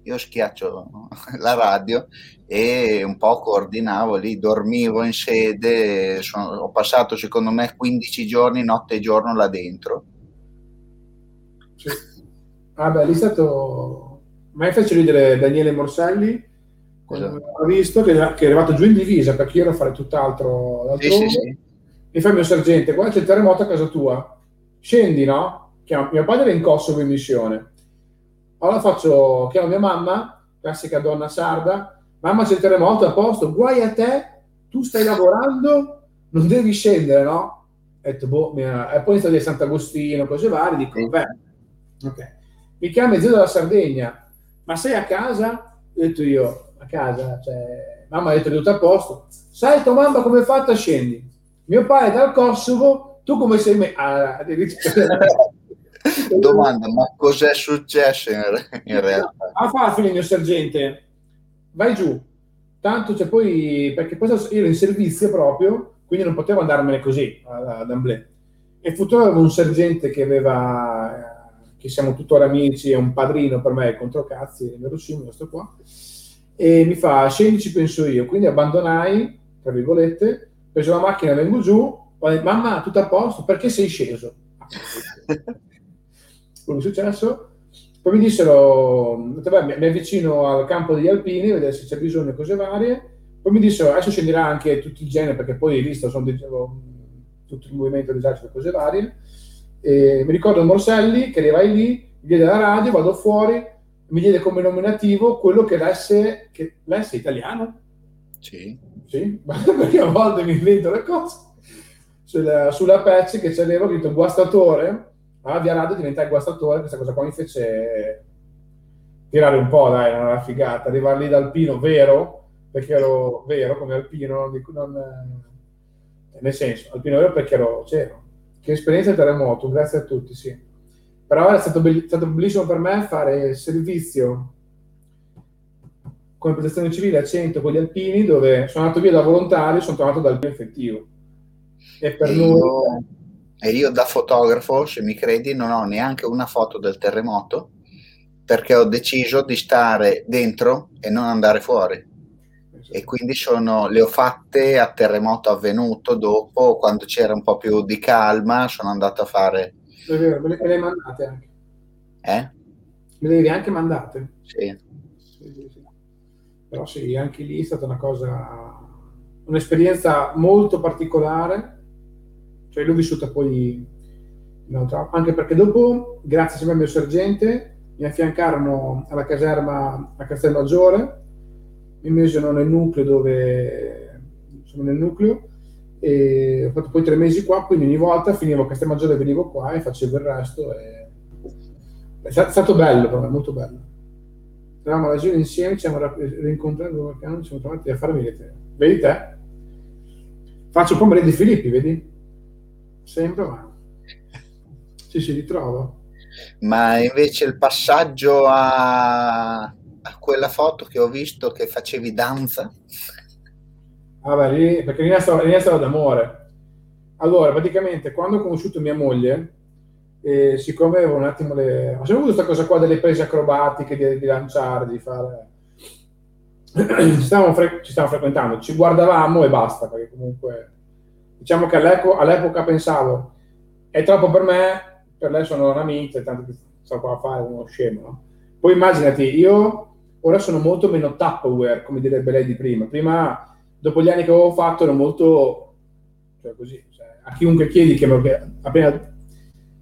[SPEAKER 1] io schiaccio la radio e un po' coordinavo lì, dormivo in sede, sono, ho passato secondo me 15 giorni notte e giorno là dentro.
[SPEAKER 2] Sì. Ah beh, lì è stato... A me fece ridere Daniele Morselli, esatto. ho visto che, che, è arrivato giù in divisa perché io ero a fare tutt'altro sì, sì, sì. mi fa il mio sergente guarda c'è il terremoto a casa tua scendi no? Chiamo, mio padre è in Kosovo in missione allora faccio chiamo mia mamma classica donna sarda mamma c'è il terremoto a posto guai a te tu stai lavorando non devi scendere no? E, detto, boh, mia... e poi inizio di Sant'Agostino cose varie dico beh ok mi chiama zio della Sardegna ma sei a casa? ho detto io a casa, cioè, mamma che tutto a posto. Sai tua mamma come è fatta? Scendi. Mio padre dal Kosovo, tu come sei me? Ah,
[SPEAKER 1] Domanda, ma cos'è successo in, in realtà?
[SPEAKER 2] Ah, fa fine mio sergente, vai giù. Tanto c'è poi, perché poi io ero in servizio proprio, quindi non potevo andarmene così ad Amblè. E fu avevo un sergente che aveva, che siamo tuttora amici, è un padrino per me, contro cazzi, è verosimile questo qua e mi fa scendi penso io, quindi abbandonai, tra virgolette, preso la macchina, vengo giù, mamma tutto a posto, perché sei sceso? Quello è successo? Poi mi dissero, mi avvicino al campo degli alpini, vedere se c'è bisogno, cose varie, poi mi dissero adesso scenderà anche tutto il genere, perché poi visto sono dicevo, tutto il movimento dell'esercito, cose varie, e mi ricordo Morselli che arrivai lì, mi diede la radio, vado fuori, mi diede come nominativo quello che l'S, che l'S italiano?
[SPEAKER 1] Sì.
[SPEAKER 2] Sì, perché a volte mi invento le cose. Sulla, sulla patch che c'avevo scritto guastatore, a via radio diventa il guastatore, questa cosa qua mi fece tirare un po', dai, era figata, arrivare lì da alpino vero, perché ero vero come alpino, non, non, nel senso, alpino vero perché ero, c'ero. Che esperienza di terremoto, grazie a tutti, sì però è stato, be- stato bellissimo per me fare servizio come protezione civile a 100 con gli alpini dove sono andato via da volontario e sono tornato dal più effettivo. E per e noi
[SPEAKER 1] io, e io da fotografo se mi credi non ho neanche una foto del terremoto perché ho deciso di stare dentro e non andare fuori. E quindi sono, le ho fatte a terremoto avvenuto dopo quando c'era un po' più di calma sono andato a fare
[SPEAKER 2] è vero, me le, me le mandate anche.
[SPEAKER 1] Eh?
[SPEAKER 2] Me le avevi anche mandate?
[SPEAKER 1] Sì.
[SPEAKER 2] Sì, sì. Però sì, anche lì è stata una cosa, un'esperienza molto particolare. Cioè l'ho vissuta poi anche perché dopo, grazie sempre al mio sergente, mi affiancarono alla caserma a Castelmaggiore, mi misero nel nucleo dove sono nel nucleo e ho fatto poi tre mesi qua, quindi ogni volta finivo a Castelmaggiore e venivo qua e facevo il resto. E... È stato bello per me, molto bello. Eravamo alla giro insieme, ci siamo rincontrati ci siamo trovati a fare vedete. Vedi te? Faccio un po' di Filippi, vedi? Sempre ma si si ritrova.
[SPEAKER 1] Ma invece il passaggio a, a quella foto che ho visto che facevi danza?
[SPEAKER 2] Vabbè, lì, perché lì è stata d'amore. Allora, praticamente, quando ho conosciuto mia moglie, eh, siccome avevo un attimo le... Ho sempre avuto questa cosa qua delle prese acrobatiche, di, di lanciare, di fare... ci, stavamo fre- ci stavamo frequentando, ci guardavamo e basta, perché comunque... Diciamo che all'epoca, all'epoca pensavo, è troppo per me, per lei sono un'amica, tanto che sto qua a fare uno scemo, no? Poi immaginati, io ora sono molto meno Tupperware, come direbbe lei di prima. Prima, dopo gli anni che avevo fatto, ero molto, cioè così, cioè, a chiunque chiedi che appena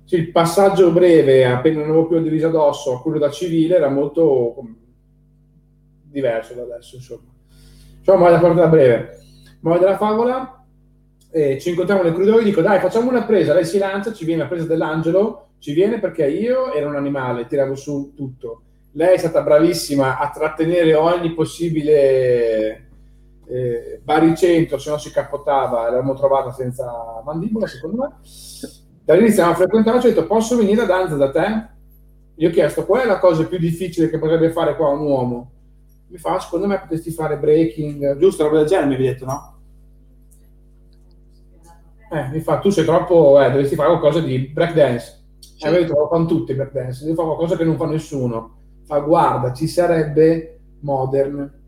[SPEAKER 2] sì, il passaggio breve, appena non avevo più divisa addosso, a quello da civile era molto diverso da adesso, insomma. Insomma, la porta breve. Ma della favola, eh, ci incontriamo nel corridoio e dico, dai, facciamo una presa. Lei si lancia, ci viene la presa dell'angelo, ci viene perché io ero un animale, tiravo su tutto. Lei è stata bravissima a trattenere ogni possibile eh, baricentro, se no si capottava, l'abbiamo trovata senza mandibola, secondo me. Da lì iniziamo a frequentare, ho detto, posso venire a danza da te? Io ho chiesto, qual è la cosa più difficile che potrebbe fare qua un uomo? Mi fa, secondo me potresti fare breaking, giusto, roba del genere, mi hai detto, no? Eh, mi fa, tu sei troppo, eh, dovresti fare qualcosa di breakdance. Sì. Eh, detto, lo fanno tutti breakdance, devi fare qualcosa che non fa nessuno. Fa, guarda, ci sarebbe modern.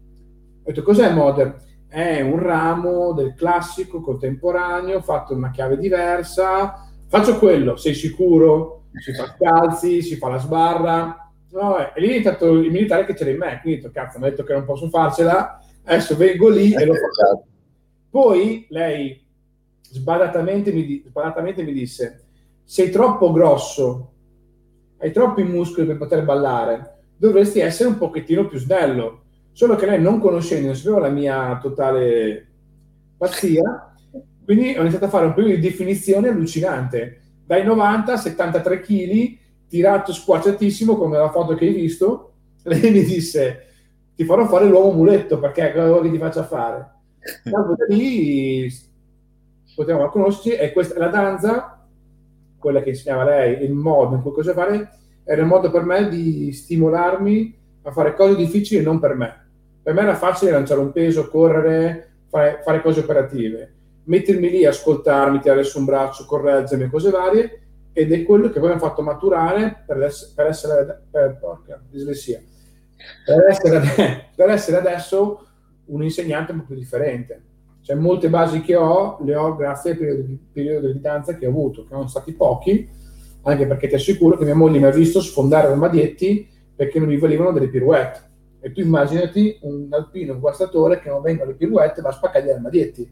[SPEAKER 2] Ho detto, cos'è modern? È un ramo del classico contemporaneo fatto in una chiave diversa. Faccio quello, sei sicuro? Si fa scalzi, si fa la sbarra. No, e lì è entrato il militare che c'era in me, quindi ho detto, cazzo, mi ha detto che non posso farcela, adesso vengo lì e lo faccio. Poi lei sbadatamente mi, sbadatamente mi disse, sei troppo grosso, hai troppi muscoli per poter ballare, dovresti essere un pochettino più snello. Solo che lei non conoscendo, non sapeva la mia totale pazzia, quindi ho iniziato a fare un periodo di definizione allucinante. Dai 90 a 73 kg, tirato squarciatissimo come la foto che hai visto, lei mi disse ti farò fare l'uomo muletto perché è quello che ti faccia fare. Dopo da lì potevamo conoscerci e questa la danza, quella che insegnava lei, il modo in cui cosa fare, era il modo per me di stimolarmi a fare cose difficili non per me. Per me era facile lanciare un peso, correre, fare, fare cose operative. Mettermi lì, ascoltarmi, tirare su un braccio, correggermi, cose varie, ed è quello che poi mi ha fatto maturare per essere, per essere per, porca, per essere, per essere adesso un insegnante un po' più differente cioè, molte basi che ho le ho grazie al periodo di, periodo di danza che ho avuto, che sono stati pochi, anche perché ti assicuro che mia moglie mi ha visto sfondare armadietti perché non mi valevano delle pirouette. E tu immaginati un alpino, un guastatore che non vengono le pirouette va a spaccare gli armadietti.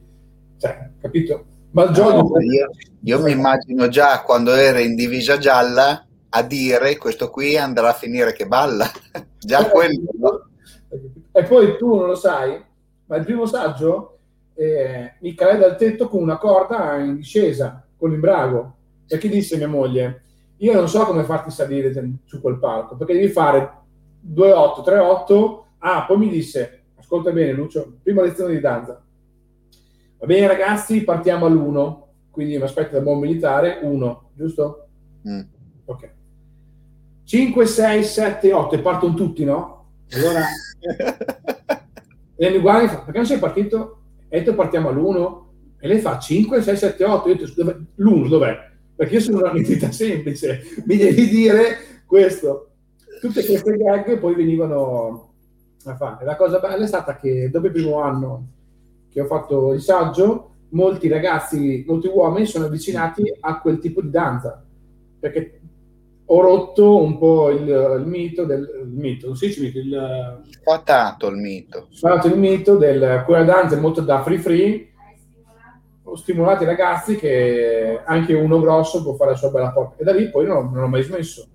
[SPEAKER 2] Cioè, capito?
[SPEAKER 1] Ma. No, io, io mi immagino già quando era in divisa gialla a dire questo qui andrà a finire che balla. già eh, quello.
[SPEAKER 2] E poi tu non lo sai, ma il primo saggio eh, mi calai dal tetto con una corda in discesa, con l'imbrago. E chi disse mia moglie? Io non so come farti salire su quel palco, perché devi fare 2-8, 3-8. Ah, poi mi disse, ascolta bene Lucio, prima lezione di danza. Va bene ragazzi, partiamo all'1, quindi mi aspetto da buon militare, 1, giusto? Mm. Ok. 5, 6, 7, 8, e partono tutti, no? Allora... e mi guarda perché non sei partito? e detto partiamo all'1 e lei fa 5, 6, 7, 8. Io detto, l'1 dov'è? Perché io sono una mentalità semplice, mi devi dire questo. Tutte queste gag poi venivano a fare. La cosa bella è stata che dopo il primo anno che ho fatto il saggio, molti ragazzi, molti uomini sono avvicinati a quel tipo di danza. Perché ho rotto un po' il, il mito del il mito, non si dice mito, il
[SPEAKER 1] sfatato il mito.
[SPEAKER 2] Sfatato il mito del quella danza è molto da free free. Ho stimolato i ragazzi che anche uno grosso può fare la sua bella porca. E da lì poi non, non ho mai smesso.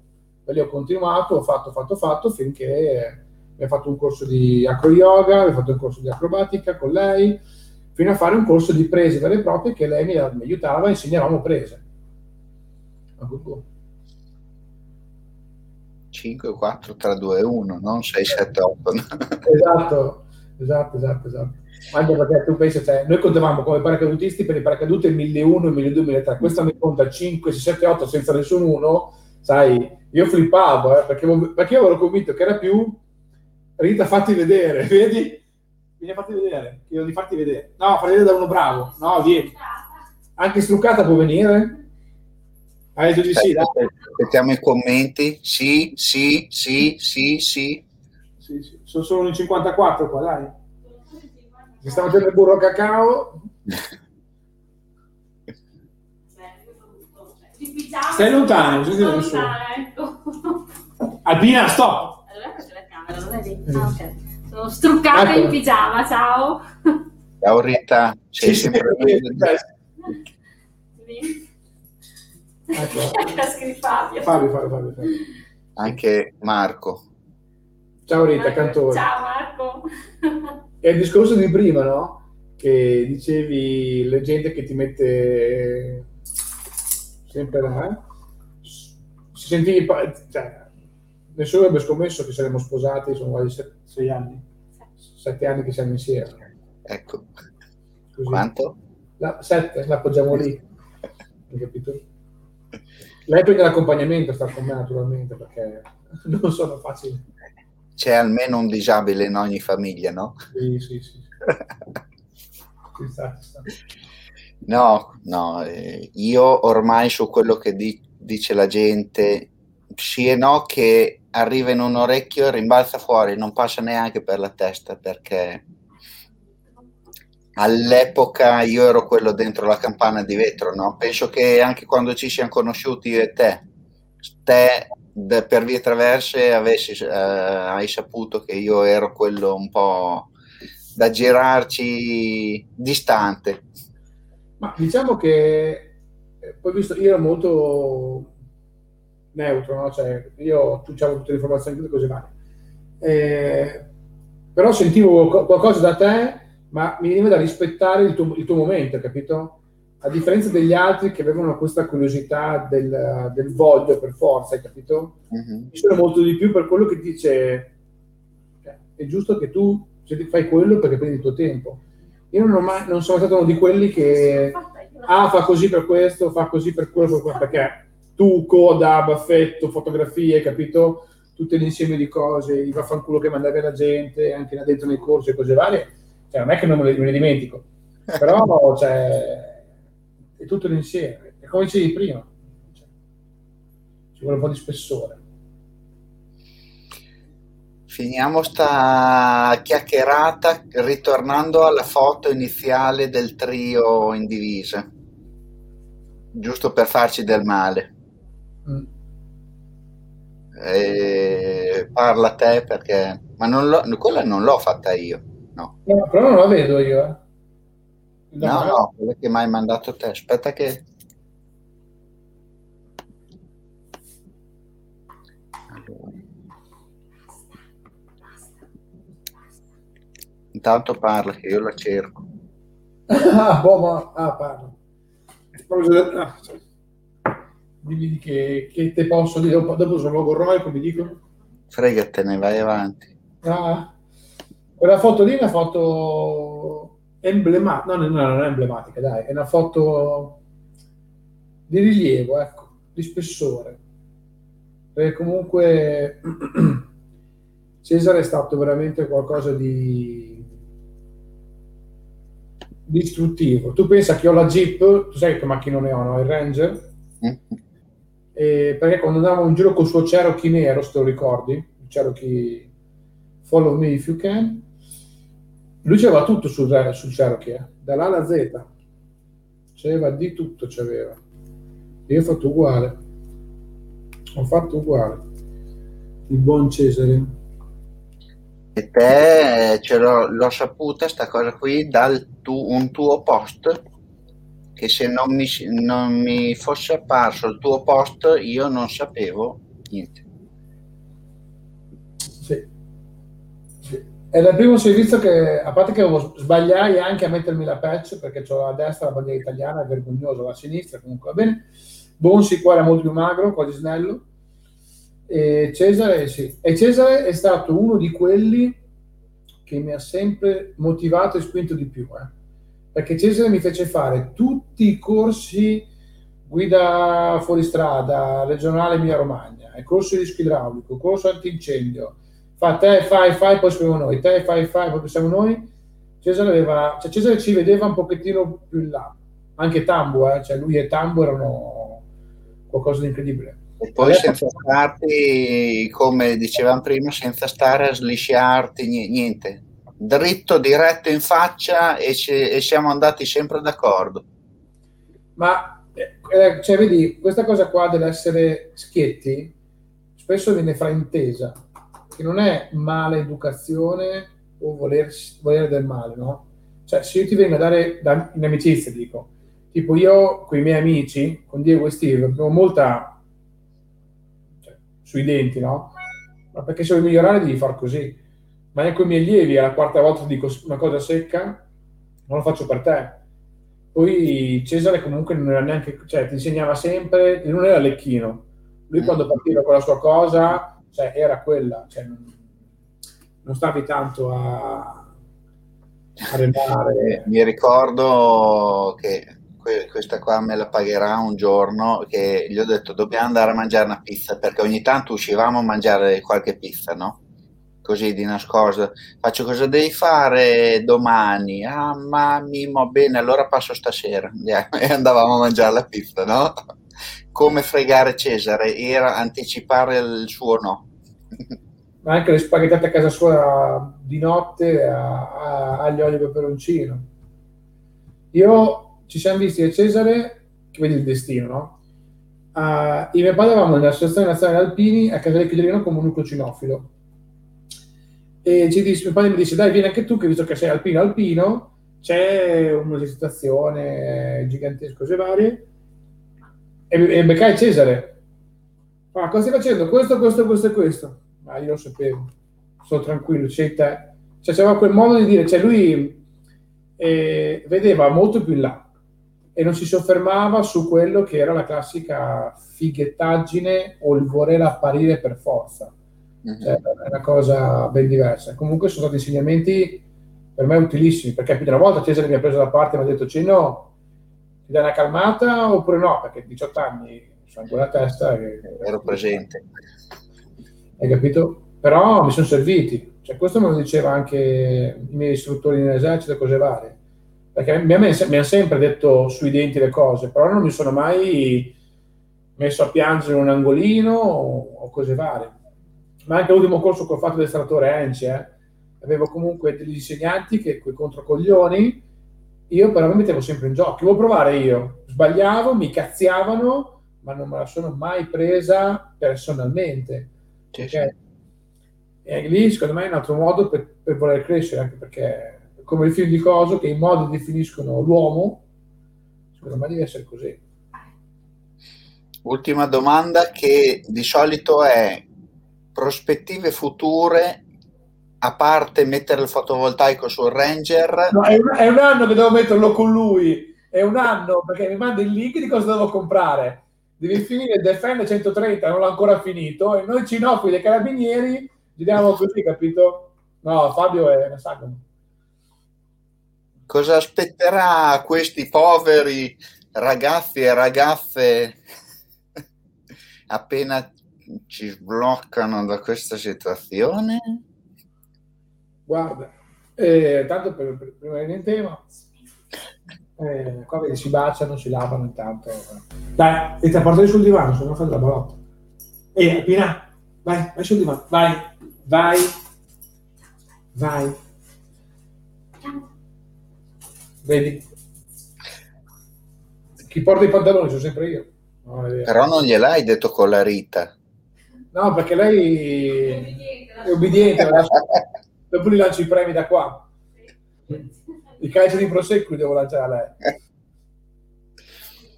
[SPEAKER 2] Da lì ho continuato, ho fatto, fatto, fatto finché mi ha fatto un corso di acro yoga, ho fatto un corso di acrobatica con lei, fino a fare un corso di prese vere e proprie che lei mi, mi aiutava, insegnavamo prese. A Google.
[SPEAKER 1] 5, 4, 3, 2, 1, non 6, 7, 8.
[SPEAKER 2] esatto, esatto, esatto, esatto. Anche perché tu pensi, cioè, noi contavamo come paracadutisti per i paracaduti il 1001, il 1200, 1003, questa mi conta 5, 6, 7, 8 senza nessun 1, sai, io flippavo, eh, perché, perché io ero convinto che era più Rita fatti vedere, vedi? Vieni a farti vedere, chiedo di farti vedere. No, farti vedere da uno bravo. No, vieni. Anche struccata può venire? Hai detto di sì, dai.
[SPEAKER 1] Aspettiamo i commenti. Sì, sì, sì, sì, sì.
[SPEAKER 2] sì, sì. Sono solo in 54 qua, dai. Mi sta facendo il burro cacao. Stai lontano, non senti nessuno. Ecco. Albina, stop! Allora faccio la camera, non è lì? Ah, ok.
[SPEAKER 3] Sono struccata ecco. in pigiama, ciao.
[SPEAKER 1] Ciao Rita, sei sì, sempre
[SPEAKER 3] sì. Ecco. Fabio.
[SPEAKER 2] Fabio, Fabio, Fabio,
[SPEAKER 1] Anche Marco.
[SPEAKER 2] Ciao Rita, cantore.
[SPEAKER 3] Ciao Marco.
[SPEAKER 2] È il discorso di prima, no? Che dicevi la gente che ti mette sempre là. Eh? Si sentivi, cioè, nessuno avrebbe scommesso che saremmo sposati, sono quasi sei, sei anni, sette anni che siamo insieme.
[SPEAKER 1] Ecco. Così. Quanto?
[SPEAKER 2] La, sette, l'appoggiamo lì. Hai capito? Lei prende l'accompagnamento, sta con me naturalmente, perché non sono facili.
[SPEAKER 1] C'è almeno un disabile in ogni famiglia, no?
[SPEAKER 2] Sì, sì, sì. ci sta, ci sta.
[SPEAKER 1] No, no, eh, io ormai su quello che di, dice la gente, sì e no, che arriva in un orecchio e rimbalza fuori, non passa neanche per la testa perché all'epoca io ero quello dentro la campana di vetro, no? Penso che anche quando ci siamo conosciuti io e te, te de, per vie traverse avessi, eh, hai saputo che io ero quello un po' da girarci distante.
[SPEAKER 2] Ma diciamo che eh, poi visto io ero molto neutro, no? cioè io c'avevo tutte le informazioni, tutte cose varie. Eh, però sentivo qualcosa da te ma mi veniva da rispettare il tuo, il tuo, momento, capito? A differenza degli altri che avevano questa curiosità del, del voglio per forza, hai capito? Mm-hmm. Mi sono molto di più per quello che dice, cioè, è giusto che tu fai quello perché prendi il tuo tempo. Io non, mai, non sono stato uno di quelli che, ah, fa così per questo, fa così per quello, per quello perché tu, coda, baffetto, fotografie, capito? Tutto l'insieme di cose, i vaffanculo che mandavi la gente, anche là dentro nei corsi e cose varie cioè, non è che non me le, me le dimentico, però cioè, è tutto l'insieme. E come dicevi prima, cioè, ci vuole un po' di spessore.
[SPEAKER 1] Finiamo sta chiacchierata ritornando alla foto iniziale del trio in divisa, giusto per farci del male. Mm. E parla te perché... Ma non quella non l'ho fatta io.
[SPEAKER 2] No. no però non la vedo io. Eh.
[SPEAKER 1] No, no, quella che mi hai mandato te. Aspetta che... Intanto parla che io la cerco.
[SPEAKER 2] ah, boh, ma... Ah, parla. Ah, dimmi che, che te posso dire, dopo sono logorroico, mi dicono.
[SPEAKER 1] Fregatene, vai avanti.
[SPEAKER 2] Ah, quella foto lì è una foto emblematica, no, no, non è emblematica, dai, è una foto di rilievo, ecco, di spessore. Perché comunque Cesare è stato veramente qualcosa di distruttivo. Tu pensa che ho la Jeep, tu sai che macchinone ho, no? Il Ranger? Mm. E perché quando andavamo in giro col suo Cherokee nero, se te lo ricordi, il Cherokee Follow Me If You Can, lui c'aveva tutto sul, sul Cherokee, eh? dall'A alla Z. C'aveva di tutto, c'aveva. Io ho fatto uguale. Ho fatto uguale. Il buon Cesare.
[SPEAKER 1] E te ce l'ho, l'ho saputa sta cosa qui dal tu, un tuo post che se non mi, non mi fosse apparso il tuo post io non sapevo niente.
[SPEAKER 2] È il primo servizio che, a parte che sbagliai anche a mettermi la patch perché ho a destra la bandiera italiana, è vergognoso, a sinistra comunque va bene. Bonsi qua era molto più magro, quasi snello. E Cesare, sì. E Cesare è stato uno di quelli che mi ha sempre motivato e spinto di più. Eh. Perché Cesare mi fece fare tutti i corsi guida fuoristrada, regionale Emilia Romagna, è corso di disco idraulico, corso antincendio, fa te fai fai poi siamo noi, te fai fai poi siamo noi. Cesare, aveva, cioè Cesare ci vedeva un pochettino più in là, anche Tambo, eh, cioè lui e Tambo erano qualcosa di incredibile.
[SPEAKER 1] E poi senza starti, come dicevamo prima, senza stare a slisciarti, niente. Dritto, diretto in faccia e, e siamo andati sempre d'accordo.
[SPEAKER 2] Ma, eh, cioè, vedi, questa cosa qua dell'essere schietti spesso viene fraintesa, che non è maleducazione o voler, volere del male, no? Cioè, se io ti vengo a dare, da, in amicizia dico, tipo io con i miei amici, con Diego e Steve, abbiamo molta sui denti, no? Ma perché se vuoi migliorare devi far così. Ma con i miei allievi, alla quarta volta dico una cosa secca, non lo faccio per te. Poi Cesare comunque non era neanche, cioè ti insegnava sempre, non era lecchino. Lui quando partiva con la sua cosa, cioè era quella, cioè non, non stavi tanto a, a remare.
[SPEAKER 1] Mi ricordo che questa qua me la pagherà un giorno che gli ho detto dobbiamo andare a mangiare una pizza perché ogni tanto uscivamo a mangiare qualche pizza, no? Così di nascosto. Faccio cosa devi fare domani? Ah, ma Mimo, bene, allora passo stasera. E andavamo a mangiare la pizza, no? Come fregare Cesare era anticipare il suo no.
[SPEAKER 2] Ma anche le spaghettate a casa sua di notte a, a, agli oli e peperoncino. Io ci siamo visti a Cesare, che vedi il destino, no? Uh, io e mio padre eravamo nell'Associazione Nazionale Alpini a Casale Chiuderino come un nucleo cinofilo. E ci disse, mio padre mi dice, dai, vieni anche tu, che visto che sei alpino alpino, c'è un'esercitazione gigantesca, cose varie. E, e beccai Cesare. Ma cosa stai facendo? Questo, questo, questo e questo. Ma io lo sapevo. Sono tranquillo, sei te. Cioè, c'era quel modo di dire, cioè lui eh, vedeva molto più in là e non si soffermava su quello che era la classica fighettaggine o il voler apparire per forza. Mm-hmm. Cioè, è una cosa ben diversa. Comunque sono stati insegnamenti per me utilissimi, perché più di una volta Cesare mi ha preso da parte e mi ha detto Cino, ti dai una calmata oppure no? Perché 18 anni sono in quella testa e...
[SPEAKER 1] ero presente.
[SPEAKER 2] Hai capito? Però mi sono serviti. Cioè, questo me lo diceva anche i miei istruttori nell'esercito cose varie perché mi, mi hanno sempre detto sui denti le cose, però non mi sono mai messo a piangere in un angolino o, o cose varie. Ma anche l'ultimo corso che ho fatto d'estratore ENCI, eh, avevo comunque degli insegnanti che quei controcoglioni, io però mi mettevo sempre in gioco, volevo provare io, sbagliavo, mi cazziavano, ma non me la sono mai presa personalmente. Perché, e lì secondo me è un altro modo per, per voler crescere, anche perché come il film di Coso, che i modi definiscono l'uomo, secondo me deve essere così.
[SPEAKER 1] Ultima domanda che di solito è prospettive future a parte mettere il fotovoltaico sul Ranger.
[SPEAKER 2] No, è, un, è, un, anno che devo metterlo con lui, è un anno perché mi manda il link di cosa devo comprare. Devi finire il Defender 130, non l'ho ancora finito, e noi cinofili dei carabinieri giriamo così, capito? No, Fabio è una saga
[SPEAKER 1] cosa aspetterà questi poveri ragazzi e ragazze appena ci sbloccano da questa situazione?
[SPEAKER 2] Guarda, eh, tanto per, per rimanere in tema, eh, qua vedi, si baciano, si lavano intanto. Dai, e ti portati sul divano, se no fai la balotta. Ehi, Pina, vai, vai sul divano, vai, vai, vai. Vedi? Chi porta i pantaloni sono sempre io.
[SPEAKER 1] No, Però non gliel'hai detto con la Rita.
[SPEAKER 2] No, perché lei è obbediente. Dopo gli lancio i premi da qua. I calci di prosecco devo lanciare a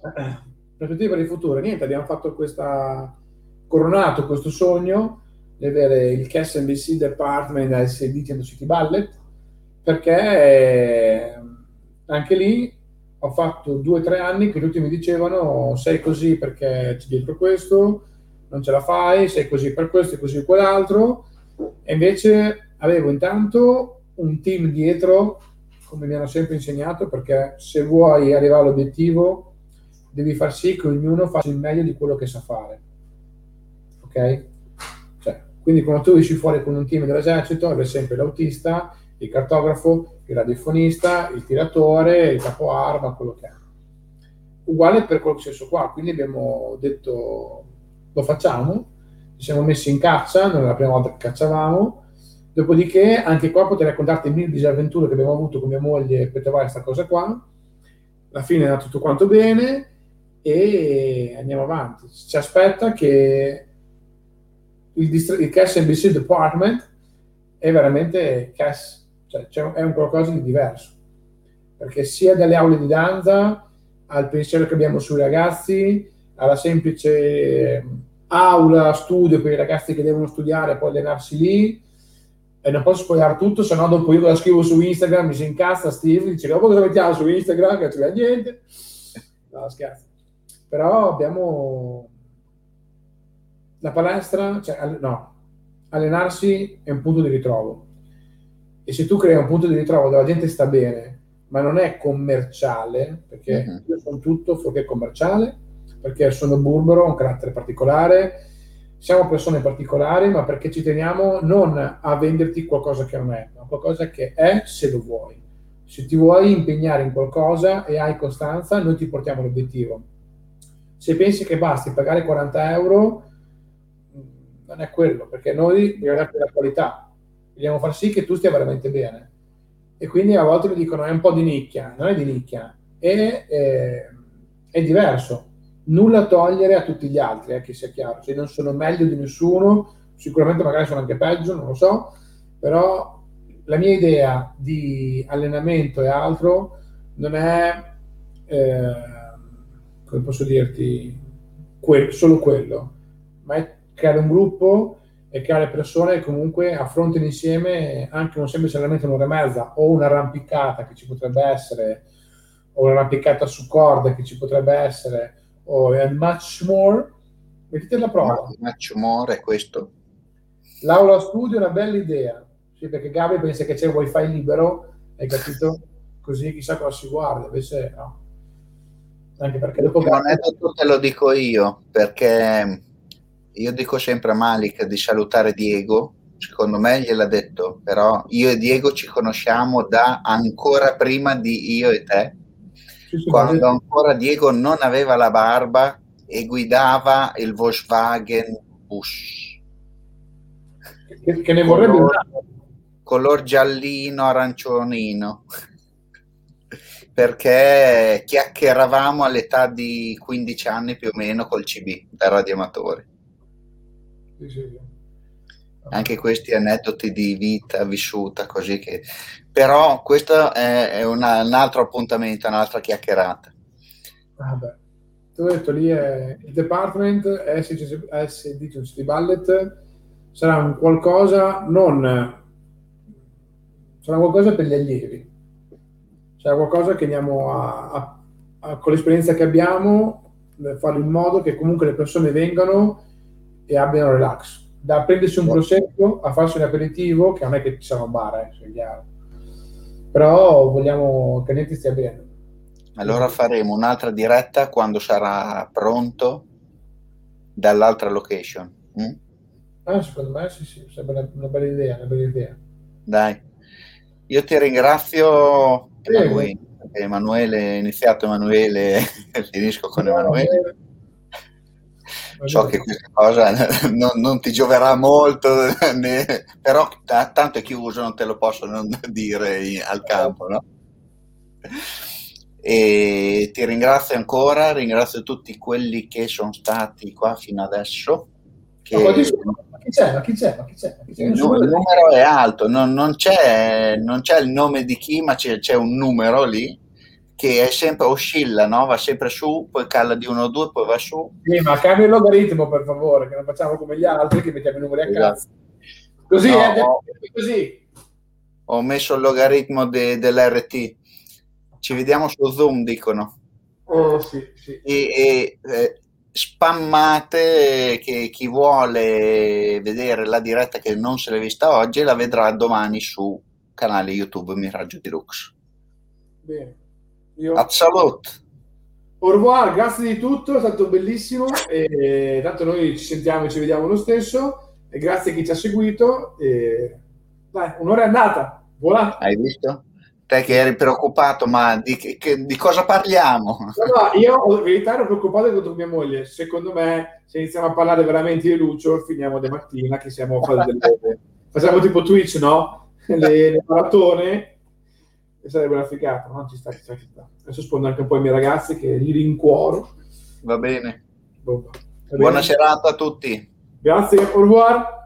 [SPEAKER 2] lei. Prospettiva di futuro. Niente, abbiamo fatto questa coronato questo sogno di avere il KSMBC Department al CD City Ballet perché anche lì ho fatto due o tre anni che tutti mi dicevano sei così perché c'è dietro questo, non ce la fai, sei così per questo e così quell'altro. E invece avevo intanto un team dietro, come mi hanno sempre insegnato, perché se vuoi arrivare all'obiettivo devi far sì che ognuno faccia il meglio di quello che sa fare. Ok? Cioè, quindi quando tu esci fuori con un team dell'esercito, avrai sempre l'autista, il cartografo, il radiofonista, il tiratore, il capo arma, quello che è. Uguale per quello stesso qua, quindi abbiamo detto lo facciamo, ci siamo messi in caccia, non è la prima volta che cacciavamo, dopodiché anche qua potrei raccontarti mille disavventure che abbiamo avuto con mia moglie per trovare questa cosa qua, alla fine è andato tutto quanto bene e andiamo avanti. Ci aspetta che il, dist- il Cash NBC Department è veramente cash, cioè è un qualcosa di diverso, perché sia dalle aule di danza al pensiero che abbiamo sui ragazzi, alla semplice aula, studio per i ragazzi che devono studiare e poi allenarsi lì, e non posso spogliare tutto, se no dopo io la scrivo su Instagram, mi si incazza Steve, dice dopo cosa mettiamo su Instagram, che non c'è niente. No, scherzo. Però abbiamo la palestra, cioè, no, allenarsi è un punto di ritrovo. E se tu crei un punto di ritrovo dove la gente sta bene, ma non è commerciale, perché uh-huh. io sono tutto fuorché commerciale, perché sono burbero, ho un carattere particolare, siamo persone particolari, ma perché ci teniamo non a venderti qualcosa che non è, ma qualcosa che è se lo vuoi. Se ti vuoi impegnare in qualcosa e hai costanza, noi ti portiamo l'obiettivo. Se pensi che basti pagare 40 euro, non è quello, perché noi dobbiamo darti la qualità, dobbiamo far sì che tu stia veramente bene. E quindi a volte mi dicono è un po' di nicchia, non è di nicchia, è, è, è diverso. Nulla togliere a tutti gli altri, eh, che sia chiaro, cioè non sono meglio di nessuno, sicuramente magari sono anche peggio, non lo so, però la mia idea di allenamento e altro non è, eh, come posso dirti, que- solo quello, ma è creare un gruppo e creare persone che comunque affrontino insieme anche un semplice allenamento un'ora e mezza o un'arrampicata che ci potrebbe essere, o un'arrampicata su corde che ci potrebbe essere, o oh, much more. Mettete la prova.
[SPEAKER 1] Much more è questo.
[SPEAKER 2] L'aula studio è una bella idea. Sì, perché Gabi pensa che c'è il wifi libero, hai capito? Così chissà cosa si guarda, invece no.
[SPEAKER 1] Anche perché dopo... Non è tutto te lo dico io, perché io dico sempre a Malik di salutare Diego, secondo me gliel'ha detto, però io e Diego ci conosciamo da ancora prima di io e te quando ancora Diego non aveva la barba e guidava il Volkswagen Bush.
[SPEAKER 2] Che, che ne vorrebbe color,
[SPEAKER 1] color giallino aranciolino perché chiacchieravamo all'età di 15 anni più o meno col CB da radioamatori. Sì. Anche questi aneddoti di vita vissuta così che però questo è, una, un altro appuntamento, un'altra chiacchierata.
[SPEAKER 2] Vabbè. Ti ho detto lì è il department SD di Ballet sarà un qualcosa non sarà qualcosa per gli allievi sarà qualcosa che andiamo a, a, a con l'esperienza che abbiamo fare in modo che comunque le persone vengano e abbiano relax da prendersi un prosecco a farsi un aperitivo che non è che ci un bar eh, chiaro però vogliamo che niente stia bene.
[SPEAKER 1] Allora faremo un'altra diretta quando sarà pronto dall'altra location.
[SPEAKER 2] Mm? Ah, secondo me sì, sì, sembra una bella idea, una bella idea.
[SPEAKER 1] Dai, io ti ringrazio Emanuele, è iniziato Emanuele, finisco con Emanuele so che questa cosa non, non ti gioverà molto, né, però t- tanto è chiuso, non te lo posso non dire in, al campo, no? E ti ringrazio ancora, ringrazio tutti quelli che sono stati qua fino adesso. Che... Ma
[SPEAKER 2] chi c'è? Ma chi c'è? Ma chi c'è? Ma chi c'è? Il,
[SPEAKER 1] numero, il, numero è alto, non, non, c'è, non, c'è, il nome di chi, ma c'è, c'è un numero lì che è sempre oscilla, no? va sempre su, poi cala di uno o due, poi va su.
[SPEAKER 2] Sì, ma cambia il logaritmo per favore, che non facciamo come gli altri che mettiamo i numeri a esatto. cazzo. Così, no, eh, ho, così.
[SPEAKER 1] Ho messo il logaritmo de, dell'RT. Ci vediamo su Zoom, dicono.
[SPEAKER 2] Oh, sì, sì.
[SPEAKER 1] E, e eh, spammate che chi vuole vedere la diretta che non se l'è vista oggi la vedrà domani su canale YouTube Miraggio Deluxe.
[SPEAKER 2] Bene.
[SPEAKER 1] Io... A salut!
[SPEAKER 2] Au revoir, grazie di tutto, è stato bellissimo. E, tanto noi ci sentiamo e ci vediamo lo stesso. E grazie a chi ci ha seguito. E, dai, un'ora è andata. Voilà.
[SPEAKER 1] Hai visto? Te che eri preoccupato, ma di, che, di cosa parliamo?
[SPEAKER 2] No, no, io in verità ero preoccupato contro mia moglie. Secondo me, se iniziamo a parlare veramente di Lucio, finiamo domattina che siamo a fare delle... Facciamo tipo Twitch, no? Le, le maratone e sarebbe una figata, no? Ci sta, ci sta, ci sta. Adesso spondo anche un po' i miei ragazzi che li rincuoro.
[SPEAKER 1] Va bene.
[SPEAKER 2] Va bene.
[SPEAKER 1] Buona serata a tutti.
[SPEAKER 2] Grazie, au revoir.